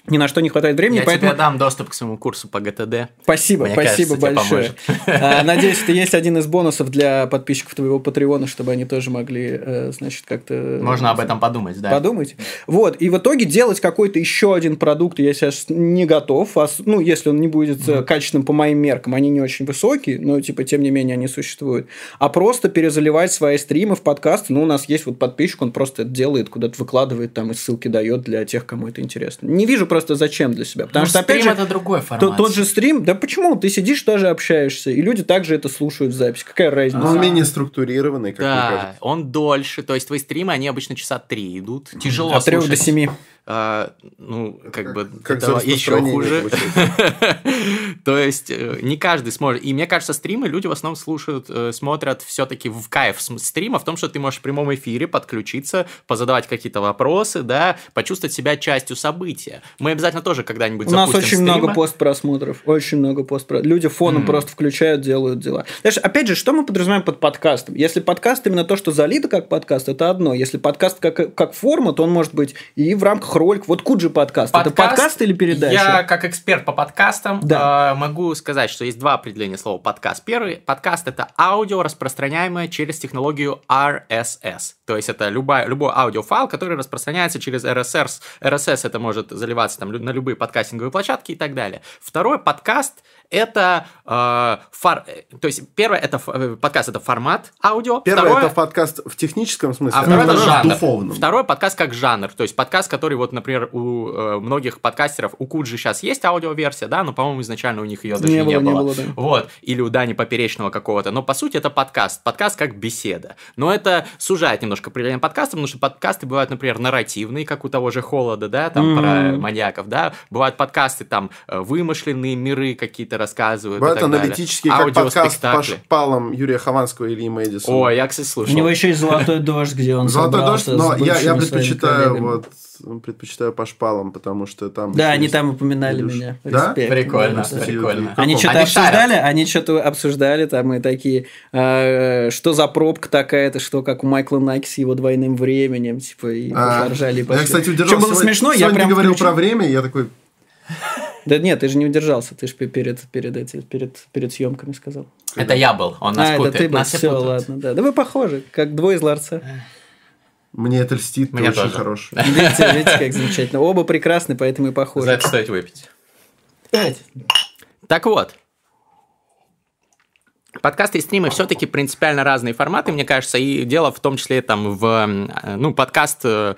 ни на что не хватает времени.
Я
поэтому...
тебе дам доступ к своему курсу по ГТД.
Спасибо, Мне спасибо кажется, большое. А, надеюсь, это есть один из бонусов для подписчиков твоего Патреона, чтобы они тоже могли, э, значит, как-то...
Можно об этом подумать, да.
Подумать. Вот, и в итоге делать какой-то еще один продукт я сейчас не готов. Ну, если он не будет mm-hmm. качественным по моим меркам, они не очень высокие, но, типа, тем не менее, они существуют. А просто перезаливать свои стримы в подкасты. Ну, у нас есть вот подписчик, он просто это делает, куда-то выкладывает там и ссылки дает для тех, кому это интересно. Не вижу просто зачем для себя. Потому ну, что, опять же,
это другой формат.
Тот, же стрим, да почему? Ты сидишь, тоже общаешься, и люди также это слушают в записи. Какая разница?
Он менее структурированный, как
да,
мне кажется.
он дольше. То есть, твои стримы, они обычно часа три идут. Тяжело
От трех до семи.
А, ну, как, как бы как это еще хуже. То есть э, не каждый сможет. И мне кажется, стримы люди в основном слушают, э, смотрят все-таки в кайф стрима, в том, что ты можешь в прямом эфире подключиться, позадавать какие-то вопросы, да, почувствовать себя частью события. Мы обязательно тоже когда-нибудь
У нас очень много постпросмотров, очень много постпросмотров. Люди фоном просто включают, делают дела. Знаешь, опять же, что мы подразумеваем под подкастом? Если подкаст именно то, что залито как подкаст, это одно. Если подкаст как, как форма, то он может быть и в рамках ролик. Вот Куджи подкаст. подкаст. Это подкаст или передача?
Я, как эксперт по подкастам, да. э, могу сказать, что есть два определения слова подкаст. Первый подкаст это аудио, распространяемое через технологию RSS. То есть это любая, любой аудиофайл, который распространяется через RSS. RSS это может заливаться там на любые подкастинговые площадки и так далее. Второй подкаст это э, фар... то есть первое это э, подкаст это формат аудио.
Первое второе... это подкаст в техническом смысле,
а второе это жанр. Духовном. Второй подкаст как жанр, то есть подкаст, который вот, например, у э, многих подкастеров, у Куджи сейчас есть аудиоверсия, да, но по-моему изначально у них ее даже не, не было. Не было да. Вот или у Дани Поперечного какого-то, но по сути это подкаст, подкаст как беседа, но это сужает немножко определение подкаста, потому что подкасты бывают, например, нарративные, как у того же Холода, да, там mm-hmm. про маньяков, да, бывают подкасты там э, вымышленные миры какие-то рассказывают.
Бывает аналитические, как подкаст по шпалам Юрия Хованского или Мэдисона.
О, я, кстати, слушал.
У него еще есть «Золотой дождь», где он
«Золотой дождь», но я, я предпочитаю вот предпочитаю по шпалам, потому что там...
Да, они там упоминали видишь. меня.
Да? Респект. Прикольно, да, прикольно.
Они что-то обсуждали, шарят. они что-то обсуждали, там и такие, э, что за пробка такая-то, что как у Майкла Найки с его двойным временем, типа, и а, поржали.
И я, кстати, удержал.
Что было смешно,
я
прям
говорил про время, я такой...
Да нет, ты же не удержался, ты же перед, перед, этим, перед, перед съемками сказал.
Это я был, он нас
а,
путает.
это ты был, все, ладно, да. Да вы похожи, как двое из ларца.
Мне это льстит, Мне ты тоже. очень хорош.
Видите, видите, как замечательно. Оба прекрасны, поэтому и похожи.
За это стоит выпить. Так вот, Подкасты и стримы все-таки принципиально разные форматы, мне кажется, и дело в том числе там в, ну, подкаст э,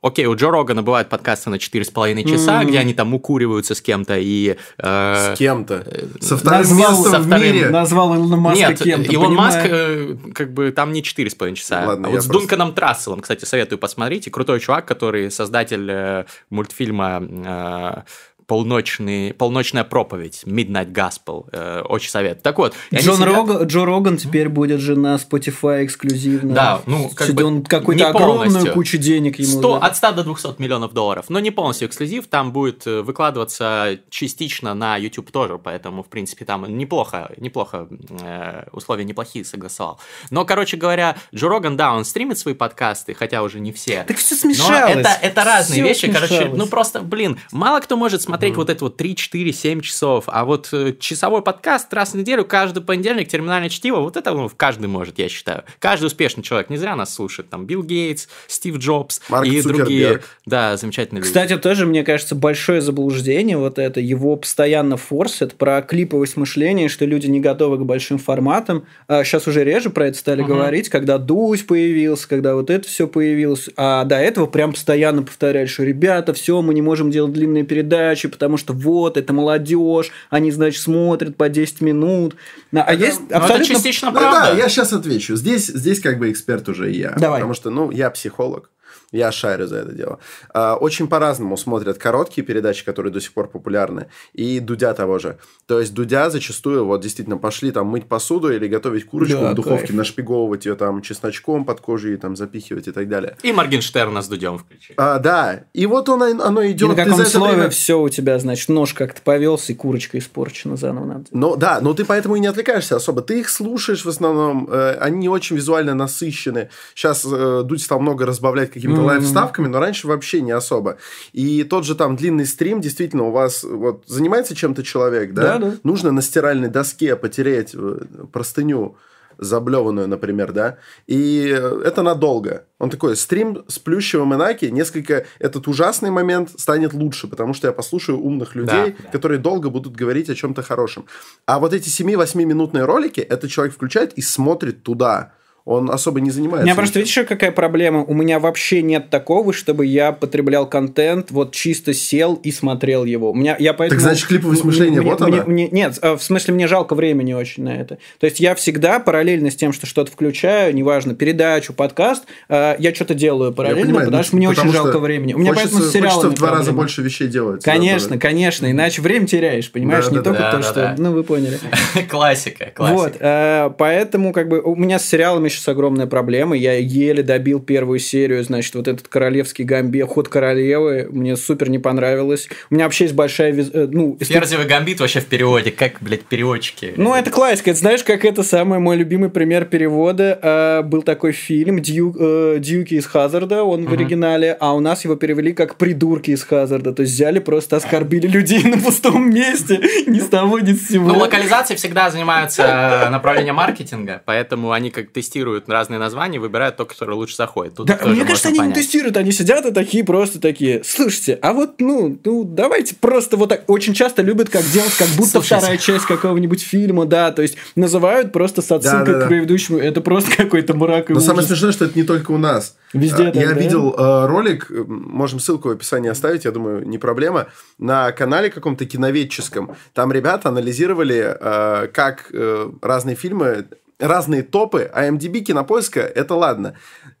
Окей, у Джо Рогана бывают подкасты на 4,5 часа, mm-hmm. где они там укуриваются с кем-то и...
Э, с кем-то? Э, со вторым назвал, местом со вторым... в мире?
Назвал Илона Маска Нет, кем-то,
Илон понимаю. Маск, э, как бы, там не 4,5 часа. Ладно, а вот с просто... Дунканом Трасселом, кстати, советую посмотреть. И крутой чувак, который создатель э, мультфильма... Э, полночный, полночная проповедь, Midnight Gospel, э, очень совет. Так вот,
Джон себя... Рог... Джо Роган теперь будет же на Spotify эксклюзивно.
Да, ну, как
бы он какую-то огромную кучу денег ему
100, От 100 до 200 миллионов долларов, но не полностью эксклюзив, там будет э, выкладываться частично на YouTube тоже, поэтому, в принципе, там неплохо, неплохо, э, условия неплохие согласовал. Но, короче говоря, Джо Роган, да, он стримит свои подкасты, хотя уже не все.
Так все смешалось.
Но это, это разные все вещи, смешалось. короче, ну просто, блин, мало кто может смотреть смотреть mm-hmm. вот это вот 3, 4, 7 часов, а вот э, часовой подкаст раз в неделю, каждый понедельник, терминальное чтиво, вот это ну, каждый может, я считаю. Каждый успешный человек, не зря нас слушает, там, Билл Гейтс, Стив Джобс
Марк
и
Цукерберг.
другие, да, замечательные
люди. Кстати, тоже, мне кажется, большое заблуждение вот это, его постоянно форсит про клиповость мышления, что люди не готовы к большим форматам. А сейчас уже реже про это стали uh-huh. говорить, когда Дусь появился, когда вот это все появилось, а до этого прям постоянно повторяли, что ребята, все, мы не можем делать длинные передачи, передачи, потому что вот, это молодежь, они, значит, смотрят по 10 минут. А это, есть
ну, абсолютно... Это частично правда.
Да, да, я сейчас отвечу. Здесь, здесь как бы эксперт уже и я.
Давай.
Потому что, ну, я психолог. Я шарю за это дело. А, очень по-разному смотрят короткие передачи, которые до сих пор популярны, и Дудя того же. То есть Дудя зачастую вот действительно пошли там мыть посуду или готовить курочку да, в духовке, кайф. нашпиговывать ее там чесночком под кожей, там запихивать и так далее.
И Моргенштерна с Дудем включили.
А, да. И вот он, оно идет. И
на каком слове время... все у тебя, значит, нож как-то повелся, и курочка испорчена заново надо.
Ну да, но ты поэтому и не отвлекаешься особо. Ты их слушаешь в основном, э, они не очень визуально насыщены. Сейчас э, Дудь стал много разбавлять каких какими-то mm-hmm. лайв-ставками, но раньше вообще не особо. И тот же там длинный стрим, действительно, у вас вот занимается чем-то человек, да?
Да, да.
Нужно на стиральной доске потереть э, простыню заблеванную, например, да, и это надолго. Он такой, стрим с Плющевым и Наки, несколько, этот ужасный момент станет лучше, потому что я послушаю умных людей, да, которые долго будут говорить о чем-то хорошем. А вот эти 7-8 минутные ролики, этот человек включает и смотрит туда он особо не занимается.
У меня просто, видишь, какая проблема? У меня вообще нет такого, чтобы я потреблял контент, вот чисто сел и смотрел его. У меня, я поэтому...
Так значит, клиповое мышление,
мне,
вот
мне,
она?
Мне, нет, э, в смысле, мне жалко времени очень на это. То есть, я всегда параллельно с тем, что что-то включаю, неважно, передачу, подкаст, э, я что-то делаю параллельно, понимаю, потому что мне потому очень жалко времени. У меня
хочется,
поэтому с сериалами
в два раза больше вещей делать.
Конечно, конечно, иначе время теряешь, понимаешь? Да, не да, только да, то, да, что... Да. Ну, вы поняли.
Классика, классика.
Вот, э, поэтому, как бы, у меня с сериалами сейчас огромная проблема проблемы. Я еле добил первую серию, значит, вот этот королевский гамбит, ход королевы. Мне супер не понравилось. У меня вообще есть большая... Э, ну,
Ферзевый гамбит вообще в переводе. Как, блядь, переводчики?
Ну, это классика. Это, знаешь, как это самый мой любимый пример перевода. А, был такой фильм Дью, э, «Дьюки из Хазарда», он в оригинале, а у нас его перевели как «Придурки из Хазарда». То есть взяли, просто оскорбили людей на пустом месте, ни с того, ни с сего.
Ну, локализации всегда занимаются направлением маркетинга, поэтому они как тестируют разные названия, выбирают то, которое лучше заходит.
Тут да, мне кажется, они понять. не тестируют, они сидят и такие просто такие, слушайте, а вот, ну, ну, давайте просто вот так, очень часто любят как делать, как будто Слушайте. вторая часть какого-нибудь фильма, да, то есть называют просто с отсылкой да, да, да. к предыдущему, это просто какой-то мрак и
Но ужас. самое смешное, что это не только у нас.
Везде
так, Я да? видел э, ролик, можем ссылку в описании оставить, я думаю, не проблема, на канале каком-то киноведческом. Там ребята анализировали, э, как э, разные фильмы разные топы, а MDB кинопоиска это ладно.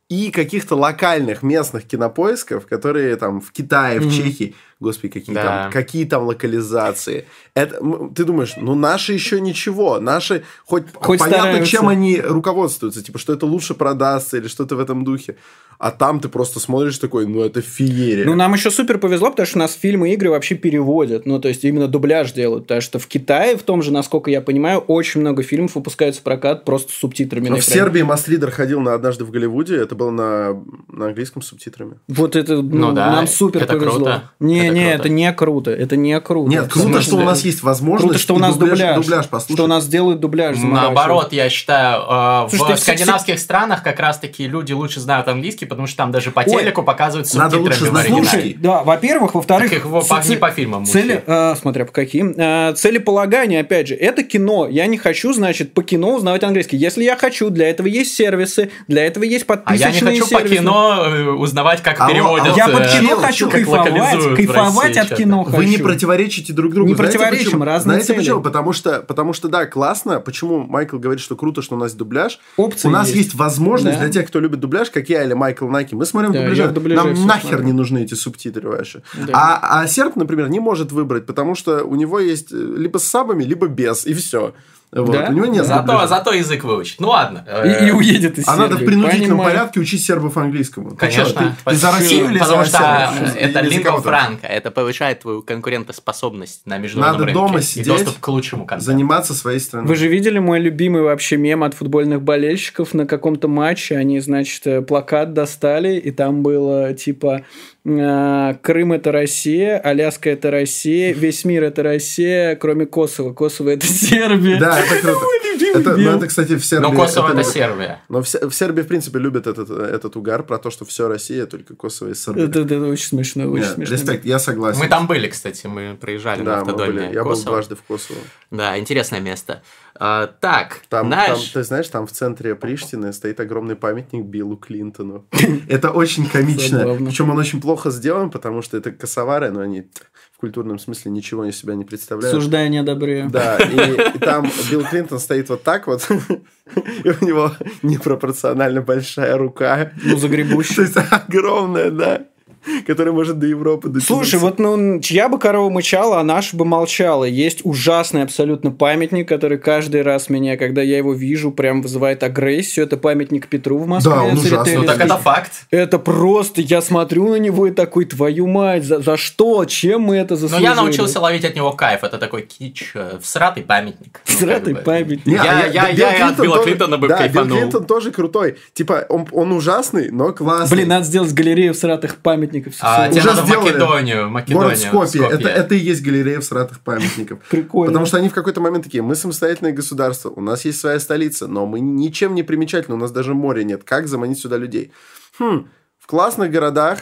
И каких-то локальных местных кинопоисков, которые там в Китае, в mm-hmm. Чехии, господи, какие, да. там, какие там локализации. Это, ты думаешь, ну наши еще ничего, наши хоть, хоть понятно, стараются. чем они руководствуются, типа, что это лучше продастся или что-то в этом духе. А там ты просто смотришь такой, ну это феерия.
Ну нам еще супер повезло, потому что у нас фильмы и игры вообще переводят, ну то есть именно дубляж делают, потому что в Китае, в том же, насколько я понимаю, очень много фильмов выпускаются в прокат просто с субтитрами.
Ну, в Сербии Мастридер ходил на однажды в Голливуде, это было на, на английском с субтитрами.
Вот это, ну, ну да, нам супер это повезло. Круто. Не, это не, круто. это не круто, это не круто.
Нет, круто, что у нас есть возможность
круто, что у нас дубляж, дубляж,
дубляж послушать.
Что у нас делают дубляж.
Наоборот, я считаю, э, Слушайте, в скандинавских странах как раз-таки люди лучше знают английский, потому что там даже по телеку показывают
Надо лучше знать
Слушай, да, во-первых, во-вторых...
Так его по, не по фильмам.
Цели, э, смотря по каким. Э, целеполагание, опять же, это кино. Я не хочу, значит, по кино узнавать английский. Если я хочу, для этого есть сервисы, для этого есть подписочные сервисы. А я не хочу
сервисы. по кино э, узнавать, как а переводят.
Я под кино э, хочу кайфовать, кайфовать от кино хочу.
Вы не противоречите друг другу.
Не противоречим, разные
Знаете почему? Потому что, потому что, да, классно. Почему Майкл говорит, что круто, что у нас дубляж?
Опции
у нас есть, есть возможность для тех, кто любит дубляж, как я или Майкл Наки. Мы смотрим да, дубляж. Нам нахер смотрю. не нужны эти субтитры ваши. Да. А, а серб, например, не может выбрать, потому что у него есть э, либо с сабами, либо без, и все. Вот. Да? У него нет
зато, зато язык выучит. Ну ладно.
И, и уедет из
А надо в принудительном Понимаю. порядке учить сербов английскому.
Конечно.
Ты, ты за Россию или
Потому
за
что это лингва франка. Это повышает твою конкурентоспособность на международном
надо
рынке.
дома сидеть,
и доступ к лучшему
контенту. Заниматься своей страной.
Вы же видели мой любимый вообще мем от футбольных болельщиков на каком-то матче? Они, значит, э, плакат достали, и там было типа Крым это Россия, Аляска это Россия, весь мир это Россия, кроме Косово. Косово это Сербия.
Да, это круто. Это, ну, это, кстати, в Сербии...
Но Косово это, это Сербия.
Но в, в Сербии, в принципе, любят этот, этот угар про то, что все Россия, только Косово и Сербия.
Это, это очень смешно, очень Нет, смешно.
Респект, я согласен.
Мы там были, кстати, мы проезжали да, на автодоме мы были.
Я Косово. был дважды в Косово.
Да, интересное место. А, так,
там, наш... там, ты знаешь, там в центре Приштины стоит огромный памятник Биллу Клинтону. Это очень комично. Причем он очень плохо сделан, потому что это косовары, но они в культурном смысле ничего из себя не представляют.
Суждая не одобряю.
Да, и, и там Билл Клинтон стоит вот так вот, и у него непропорционально большая рука.
Ну, загребущая.
То есть огромная, да. который может до Европы дотянуться.
Слушай, вот ну, чья бы корова мычала, а наша бы молчала. Есть ужасный абсолютно памятник, который каждый раз меня, когда я его вижу, прям вызывает агрессию. Это памятник Петру в Москве.
Да, он ужасный.
Ну, так это факт.
Это просто, я смотрю на него и такой, твою мать, за, за что? Чем мы это заслужили?
Но я научился ловить от него кайф. Это такой кич, э, всратый памятник. Ну,
Всратый памятник.
Не,
Я-
а
я-
Билл
я и от Билла
тоже-
Клинтона бы
да,
кайфанул.
Билл Клинтон тоже крутой. Типа, он, он ужасный, но классный.
Блин, надо сделать галерею всратых памятников.
А,
Всё.
тебе
Уже
надо в
сделали.
Македонию. Македонию.
Город Скопье.
Скопье.
Это, это и есть галерея всратых памятников.
Прикольно.
Потому что они в какой-то момент такие, мы самостоятельное государство, у нас есть своя столица, но мы ничем не примечательны, у нас даже моря нет. Как заманить сюда людей? Хм, в классных городах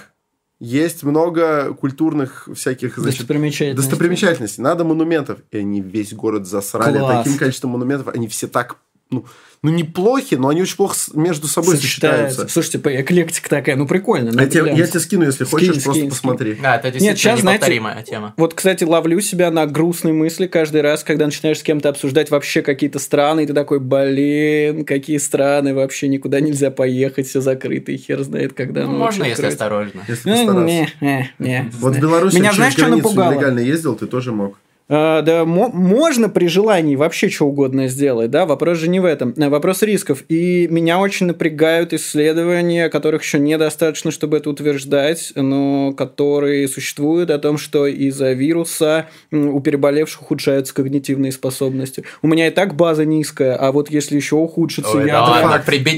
есть много культурных всяких значит,
Достопримечательности.
достопримечательностей. Надо монументов. И они весь город засрали
Класс.
таким количеством монументов. Они все так, ну, ну неплохи, но они очень плохо между собой
Сочетается.
сочетаются.
Слушайте, по- эклектика такая, ну прикольно.
Я
надо
тебе, я тебе скину, если
Скинь,
хочешь, просто
скинь,
посмотри.
Да, это действительно
щас, знаете,
неповторимая тема.
Вот, кстати, ловлю себя на грустные мысли каждый раз, когда начинаешь с кем-то обсуждать вообще какие-то страны, и ты такой, блин, какие страны, вообще никуда нельзя поехать, все закрыто, и хер знает, когда
Ну, можно, если
откроется.
осторожно.
Если
Ну, не, не, не.
Вот в Беларуси
Меня
через
знаешь, что
границу
напугало?
нелегально ездил, ты тоже мог.
А, да, мо- можно при желании вообще что угодно сделать, да, вопрос же не в этом, а вопрос рисков. И меня очень напрягают исследования, которых еще недостаточно, чтобы это утверждать, но которые существуют о том, что из-за вируса у переболевших ухудшаются когнитивные способности. У меня и так база низкая, а вот если еще ухудшится,
Ой,
я
да
прям-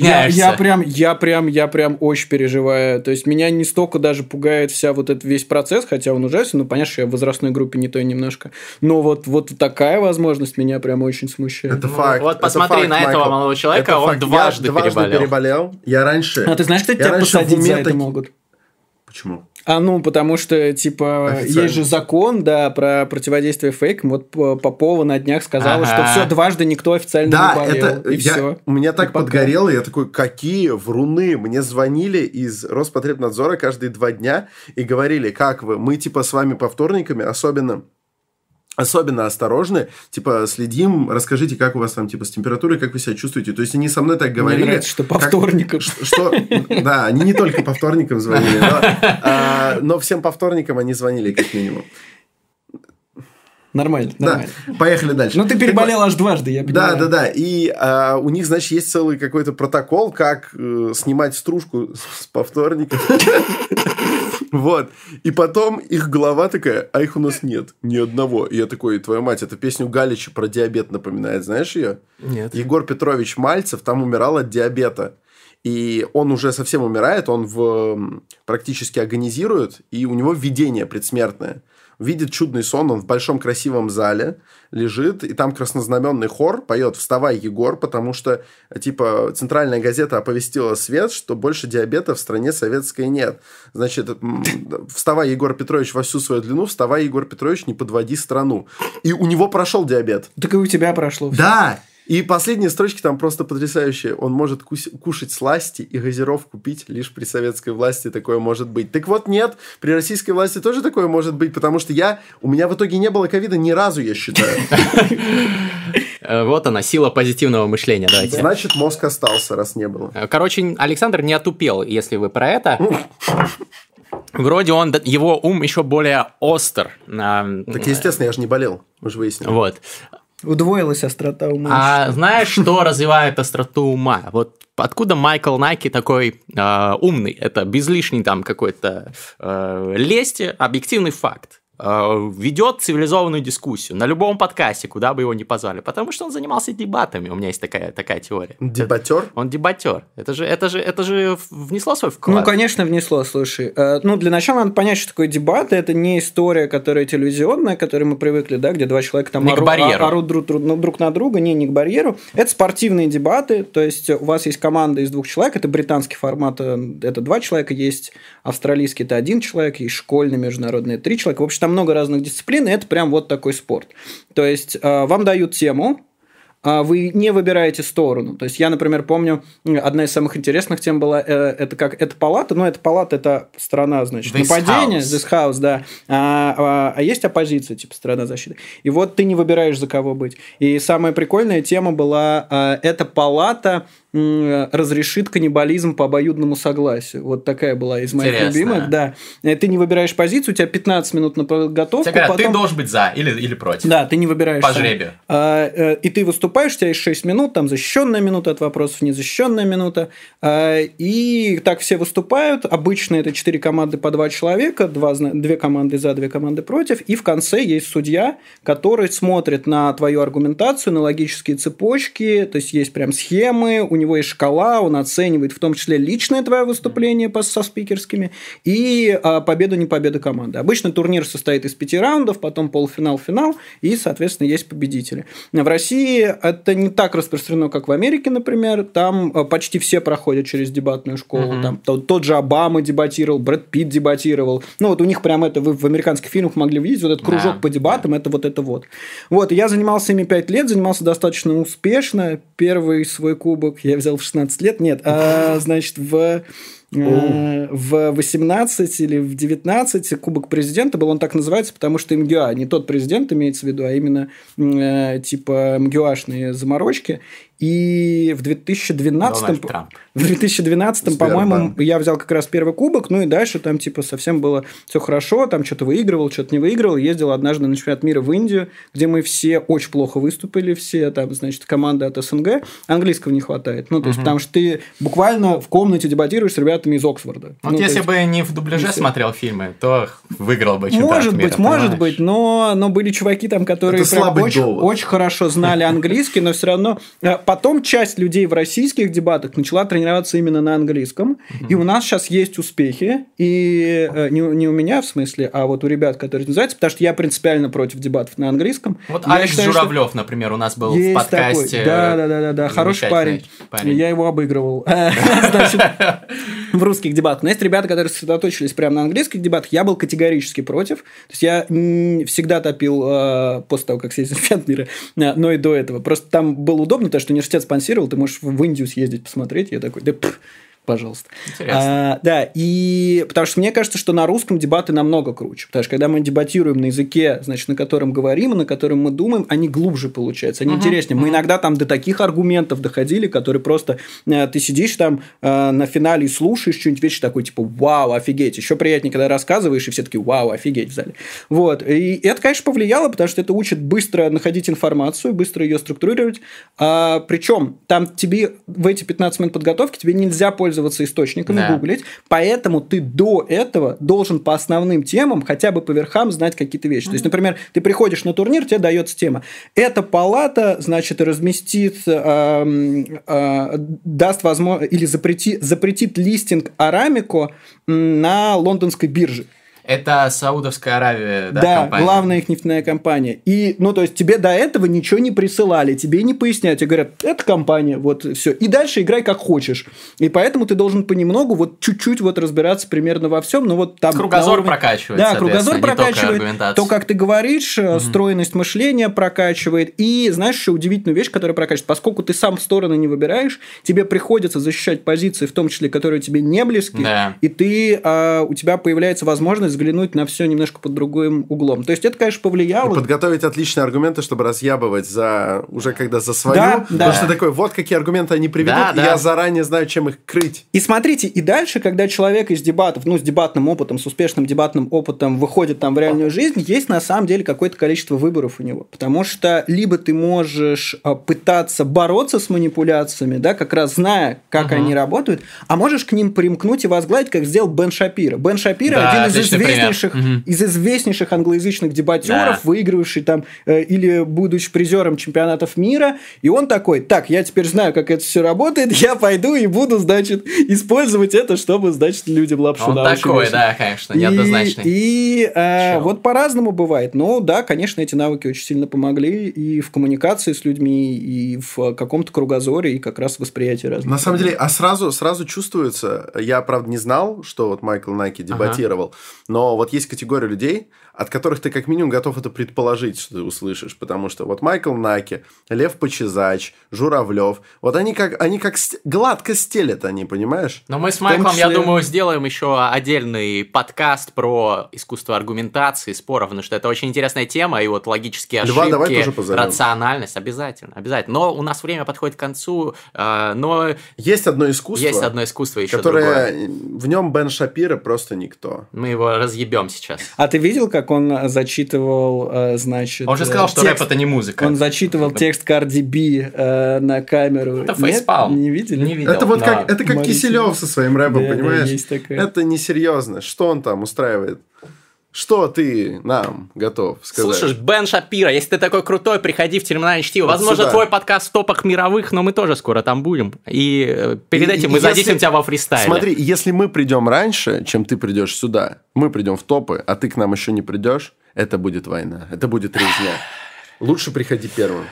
я, я прям, я прям, я прям очень переживаю. То есть меня не столько даже пугает вся вот этот весь процесс, хотя он ужасен, ну понятно, что я в возрастной группе не той немножко. Но вот, вот такая возможность меня прям очень смущает.
Это
Ну,
факт.
вот
это
посмотри
факт,
на этого
Майкл.
молодого человека,
Это
он
факт.
дважды
я дважды
переболел.
переболел. Я раньше...
А ты знаешь, кстати,
я
тебя посадить за это
таки-
могут?
Почему?
А ну, потому что, типа,
Официально.
есть же закон, да, про противодействие фейкам. Вот Попова на днях сказала,
Ага.
что все, дважды никто официально
Да,
не болел.
это
и
я-
все.
у меня так
И пока.
подгорело, я такой, какие вруны. Мне звонили из Роспотребнадзора каждые два дня и говорили, как вы, мы типа с вами по вторниками, особенно особенно осторожны, типа следим, расскажите, как у вас там типа с температурой, как вы себя чувствуете. То есть они со мной так
Мне
говорили.
нравится, что по
как-
вторникам.
Что, да, они не только по вторникам звонили, но, а, но всем по вторникам они звонили, как минимум.
Нормально,
Да,
нормально.
поехали дальше.
Ну, ты переболел аж дважды, я
Да,
понимаю.
да, да. И а, у них, значит, есть целый какой-то протокол, как э, снимать стружку с повторника. Вот. И потом их голова такая, а их у нас нет. Ни одного. И я такой, твоя мать, это песню Галича про диабет напоминает. Знаешь ее?
Нет.
Егор Петрович Мальцев там умирал от диабета. И он уже совсем умирает, он в, практически агонизирует, и у него видение предсмертное. Видит чудный сон, он в большом красивом зале лежит, и там краснознаменный хор поет «Вставай, Егор», потому что, типа, центральная газета оповестила свет, что больше диабета в стране советской нет. Значит, «Вставай, Егор Петрович, во всю свою длину, вставай, Егор Петрович, не подводи страну». И у него прошел диабет.
Так и у тебя прошло.
Да! И последние строчки там просто потрясающие. Он может кушать сласти и газировку пить, лишь при советской власти такое может быть. Так вот, нет, при российской власти тоже такое может быть, потому что я, у меня в итоге не было ковида ни разу, я считаю.
Э, Вот она, сила позитивного мышления. Давайте.
Значит, мозг остался, раз не было.
Э, Короче, Александр не отупел, если вы про это. Вроде он, его ум еще более остр.
Так, естественно, я же не болел, мы же выяснили.
Вот.
Удвоилась острота ума.
А знаешь, что развивает остроту ума? Вот откуда Майкл Найки такой э, умный? Это без лишней там какой-то э, лести, объективный факт. Э, ведет цивилизованную дискуссию на любом подкасте, куда бы его ни позвали, потому что он занимался дебатами. У меня есть такая, такая теория.
Дебатер?
Он дебатер. Это же, это же, это же внесло свой вклад.
Ну, конечно, внесло, слушай. Э, Ну, для начала надо понять, что такое дебаты. Это не история, которая телевизионная, к которой мы привыкли, да, где два человека там ору- а- орут друг, друг- друг на друга, не, не к барьеру. Это спортивные дебаты, то есть у вас есть команда из двух человек, это британский формат, э, это два человека, есть австралийский, это один человек, есть школьный, международный, это три человека. В общем, там много разных дисциплин, и это прям вот такой спорт. То есть э, вам дают тему, а, вы не выбираете сторону. То есть я, например, помню, одна из самых интересных тем была, э, это как, это палата, но это палата, это страна, значит, this нападения, house. this house, да, а, а, а есть оппозиция, типа страна защиты. И вот ты не выбираешь, за кого быть. И самая прикольная тема была, а, это палата, разрешит каннибализм по обоюдному согласию. Вот такая была из моих Интересно. любимых. Да. Э, ты не выбираешь позицию, у тебя 15 минут на подготовку.
Тебе говорят, потом... ты должен быть за или, или против.
Да, ты не выбираешь.
По жребию.
А, э, и ты выступаешь, у тебя есть 6 минут, там защищенная минута от вопросов, незащищенная минута. А, и так все выступают. Обычно это 4 команды по 2 человека, 2, 2 команды за, 2 команды против. И в конце есть судья, который смотрит на твою аргументацию, на логические цепочки. То есть есть прям схемы, у него него есть шкала, он оценивает в том числе личное твое выступление со спикерскими и а, победу, не победу команды. Обычно турнир состоит из пяти раундов, потом полуфинал, финал, и, соответственно, есть победители. В России это не так распространено, как в Америке, например. Там а, почти все проходят через дебатную школу. Угу. Там тот, тот же Обама дебатировал, Брэд Питт дебатировал. Ну, вот у них прям это, вы в американских фильмах могли видеть, вот этот кружок да. по дебатам, это вот это вот. Вот, я занимался ими пять лет, занимался достаточно успешно. Первый свой кубок я я взял в 16 лет. Нет, а, значит, в Э, в 18 или в 19 Кубок президента был, он так называется, потому что МГА, не тот президент имеется в виду, а именно э, типа МГУашные заморочки. И в 2012, в 2012 по-моему, я взял как раз первый кубок, ну и дальше там типа совсем было все хорошо, там что-то выигрывал, что-то не выигрывал. Ездил однажды на чемпионат мира в Индию, где мы все очень плохо выступили, все там, значит, команда от СНГ, английского не хватает. Ну, то есть, угу. потому что ты буквально в комнате дебатируешь с ребятами ребятами из Оксфорда.
Вот ну, если есть... бы не в дубляже смотрел фильмы, то выиграл бы
чемпионат Может мира, быть, понимаешь? может быть, но, но были чуваки там, которые прям очень, очень хорошо знали английский, но все равно... Э, потом часть людей в российских дебатах начала тренироваться именно на английском, и у нас сейчас есть успехи, и э, не, не у меня в смысле, а вот у ребят, которые называются, потому что я принципиально против дебатов на английском.
Вот я Алекс считаю, Журавлев, что... например, у нас был в подкасте.
Такой. Да, да, да, да, да, хороший парень. парень. Я его обыгрывал. Значит, в русских дебатах. Но есть ребята, которые сосредоточились прямо на английских дебатах. Я был категорически против. То есть я всегда топил э, после того, как съездил в чемпионат мира, э, но и до этого. Просто там было удобно, то, что университет спонсировал, ты можешь в Индию съездить посмотреть. Я такой, да пфф, пожалуйста.
Интересно.
А, да, и потому что мне кажется, что на русском дебаты намного круче. Потому что когда мы дебатируем на языке, значит, на котором говорим на котором мы думаем, они глубже получаются, они uh-huh, интереснее. Uh-huh. Мы иногда там до таких аргументов доходили, которые просто э, ты сидишь там э, на финале и слушаешь что-нибудь вещи такой, типа, вау, офигеть. Еще приятнее, когда рассказываешь, и все таки вау, офигеть в зале. Вот. И это, конечно, повлияло, потому что это учит быстро находить информацию, быстро ее структурировать. А, причем там тебе в эти 15 минут подготовки тебе нельзя пользоваться пользоваться источниками, да. гуглить. Поэтому ты до этого должен по основным темам хотя бы по верхам знать какие-то вещи. Mm-hmm. То есть, например, ты приходишь на турнир, тебе дается тема. Эта палата, значит, разместит, э, э, даст возможность или запретит, запретит листинг Арамико на лондонской бирже.
Это Саудовская Аравия, да,
Да,
компания?
главная их нефтяная компания. И, ну, то есть, тебе до этого ничего не присылали, тебе не поясняют. Тебе говорят, это компания, вот все. И дальше играй как хочешь. И поэтому ты должен понемногу вот чуть-чуть вот разбираться примерно во всем. Ну, вот там...
Кругозор уровне... прокачивает,
Да, кругозор прокачивает. То, как ты говоришь, mm стройность мышления прокачивает. И, знаешь, еще удивительную вещь, которая прокачивает. Поскольку ты сам стороны не выбираешь, тебе приходится защищать позиции, в том числе, которые тебе не близки. Да. И ты, а, у тебя появляется возможность взглянуть на все немножко под другим углом. То есть это, конечно, повлияло.
И подготовить отличные аргументы, чтобы разъябывать за уже когда за свою. Да, потому да. что такой, вот какие аргументы они приведут, да, да. я заранее знаю, чем их крыть.
И смотрите, и дальше, когда человек из дебатов, ну, с дебатным опытом, с успешным дебатным опытом выходит там в реальную жизнь, есть на самом деле какое-то количество выборов у него. Потому что либо ты можешь а, пытаться бороться с манипуляциями, да, как раз зная, как угу. они работают, а можешь к ним примкнуть и возглавить, как сделал Бен Шапира. Бен Шапира да, один из известнейших, угу. из известнейших англоязычных дебатеров, да. выигрывавший там э, или будучи призером чемпионатов мира, и он такой, так, я теперь знаю, как это все работает, я пойду и буду, значит, использовать это, чтобы, значит, людям лапшу
Он такой, да, конечно, неоднозначный.
И, и э, вот по-разному бывает. Но да, конечно, эти навыки очень сильно помогли и в коммуникации с людьми, и в каком-то кругозоре, и как раз восприятии разных.
На самом деле, а сразу, сразу чувствуется, я, правда, не знал, что вот Майкл Найки дебатировал, ага но вот есть категория людей, от которых ты как минимум готов это предположить, что ты услышишь. Потому что вот Майкл Наки, Лев Почезач, Журавлев, вот они как, они как гладко стелят они, понимаешь?
Но мы с Майклом, числе... я думаю, сделаем еще отдельный подкаст про искусство аргументации, споров, потому что это очень интересная тема, и вот логические ошибки, Льва, давай тоже рациональность, обязательно, обязательно. Но у нас время подходит к концу, э, но...
Есть одно искусство.
Есть одно искусство еще
которое... другое. В нем Бен Шапира просто никто.
Мы его разъебем сейчас.
А ты видел, как он зачитывал, э, значит...
Он же сказал, что текст... рэп это не музыка.
Он зачитывал текст Карди Би э, на камеру.
Это фейспалм.
Не видели?
Не видел.
Это вот как, это как Киселев со своим рэпом, да, понимаешь? Да, есть такое. Это несерьезно. Что он там устраивает? Что ты нам готов сказать?
Слушай, Бен Шапира, если ты такой крутой, приходи в терминальное чтиво. Вот Возможно, сюда. твой подкаст в топах мировых, но мы тоже скоро там будем. И э, перед этим мы если... зададим тебя во фристайле.
Смотри, если мы придем раньше, чем ты придешь сюда, мы придем в топы, а ты к нам еще не придешь, это будет война, это будет резня. Лучше приходи первым.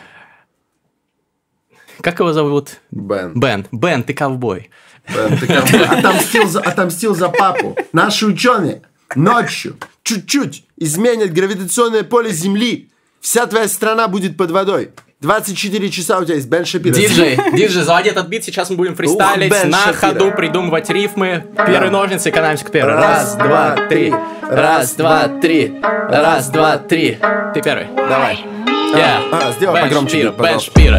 Как его зовут?
Бен.
Бен. Бен, ты ковбой.
Бен, ты ковбой. Отомстил за, отомстил за папу. Наши ученые ночью чуть-чуть изменят гравитационное поле Земли. Вся твоя страна будет под водой. 24 часа у тебя есть Бен Шапира.
Диджей, диджей, заводи этот бит, сейчас мы будем фристайлить, Ух, на Шапира. ходу придумывать рифмы. Первые ножницы, экономимся к первой. Раз, два, три. Раз, два, три. Раз, два, три. Ты первый.
Давай.
Yeah.
А, а, сделай Бен погромче.
Шапира, Бен Шапира.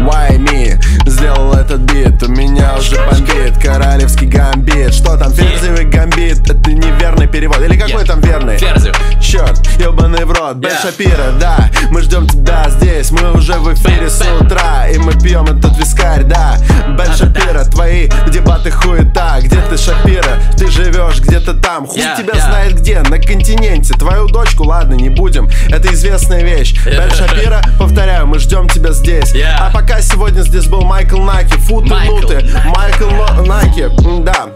Why me? Сделал этот бит, у меня уже бомбит Королевский гамбит. Что там, ферзевый гамбит? Это неверный перевод. Или какой там верный?
Ферзев
Черт, ебаный в рот. Бен. Шапира, да Мы ждем тебя здесь. Мы уже в эфире с утра И мы пьем этот вискарь, да. Бен Шапира, твои дебаты хуета. Где ты, Шапира? Ты живешь где-то там. Хуй тебя знает где, на континенте. Твою дочку, ладно, не будем. Это известная вещь. Бен Шапира, повторяю, мы ждем тебя здесь. А пока сегодня здесь был Майкл Наки, футы, нуты Майкл Наки, да.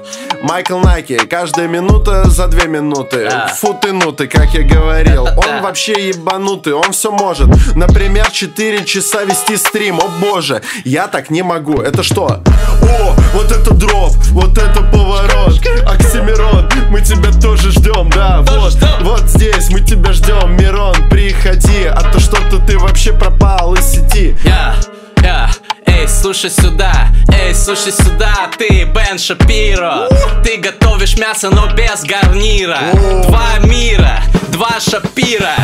Майкл Наки, каждая минута за две минуты. Футы, нуты, как я говорил. Он вообще ебанутый, он все может. Например, 4 часа вести стрим, о боже Я так не могу, это что? О, вот это дроп, вот это поворот. Оксимирон, мы тебя тоже ждем, да Вот, вот здесь мы тебя ждем, Мирон, приходи. А то что-то ты вообще пропал из сети.
Yeah, yeah. Эй, слушай сюда, эй, слушай сюда Ты Бен Шапиро. Ты готовишь мясо, но без гарнира. Два мира, два Шапира.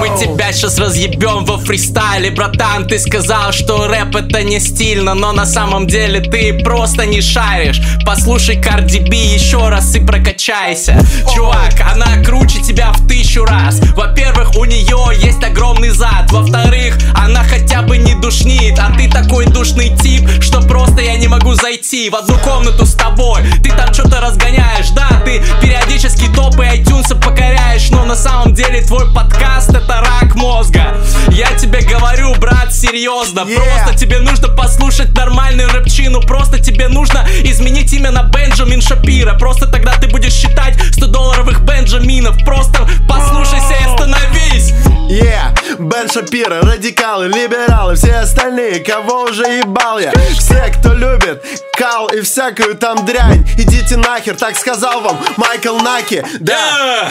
Мы тебя сейчас разъебем во фристайле Братан, ты сказал, что рэп это не стильно Но на самом деле ты просто не шаришь. Послушай Карди Би еще раз и прокачайся. Чувак, она круче тебя в тысячу раз. Во-первых, у нее есть огромный зад. Во-вторых, она хотя бы не душнит А ты такой душный тип, что просто я не могу зайти В одну комнату с тобой. Ты там что-то разгоняешь, да Ты периодически топы iTunes покоряешь Но на самом деле твой подкаст это рак мозга. Я тебе говорю, брат, серьезно yeah. Просто тебе нужно послушать нормальную рэпчину Просто тебе нужно изменить имя на Бенджамин Шапира Просто тогда ты будешь считать 100 долларовых Бенджаминов Просто послушайся и остановись
Yeah, Бен Шапира, радикалы, либералы Все остальные, кого уже ебал я? Все, кто любит кал и всякую там дрянь Идите нахер, так сказал вам Майкл Наки. Да.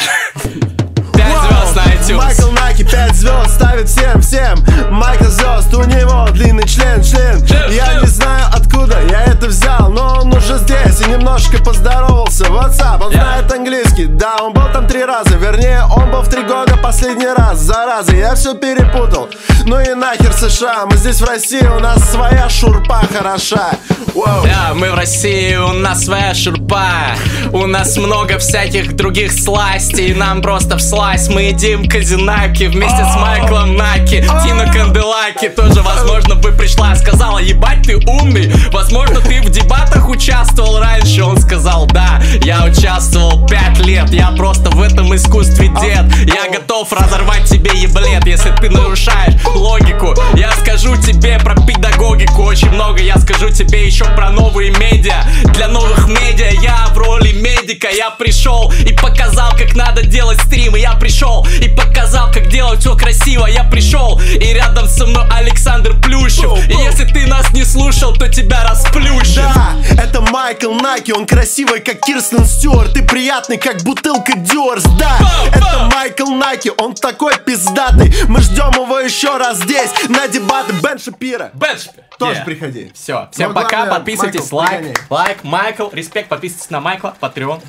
5 звезд на iTunes.
Майкл Наки 5 звезд ставит всем, всем. Майкл звезд, у него длинный член, член. Я не знаю откуда я это взял Но он уже здесь и немножко поздоровался. WhatsApp, он знает английский. Да, он был там три раза Вернее, он был в три года последний раз Зараза, я все перепутал. Ну и нахер США, мы здесь в России У нас своя шурпа хороша.
Да, мы в России, у нас своя шурпа. У нас много всяких других сластей. Нам просто в сласть мы едим казинаки вместе с Майклом Наки. Тина Канделаки тоже, возможно, бы пришла Сказала, ебать, ты умный Возможно, ты в дебатах участвовал раньше. Он сказал, да, я участвовал пять лет. Я просто в этом искусстве дед. Я готов разорвать тебе еблет Если ты нарушаешь логику. Я скажу тебе про педагогику Очень много. Я скажу тебе еще про новые медиа. Для новых медиа я в роли медика. Я пришел и показал, как надо делать стримы. Я пришел и показал, как делать все красиво. Я пришел и рядом со мной Александр Плющев. И если ты нас не слушал, то тебя расплющит.
Да, это Майк Майкл Наки, он красивый, как Кирстен Стюарт И приятный, как бутылка Дюрс Да, это Майкл Наки, он такой пиздатый. Мы ждем его еще раз здесь, на дебаты Бен Шапира.
Бен Шапира.
Тоже yeah. приходи.
Все, всем Но пока, подписывайтесь, Майкл, лайк, погоняй. лайк, Майкл, респект, подписывайтесь на Майкла, Patreon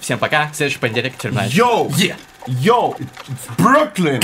Всем пока, следующий понедельник, очередная
Йоу! It's Brooklyn!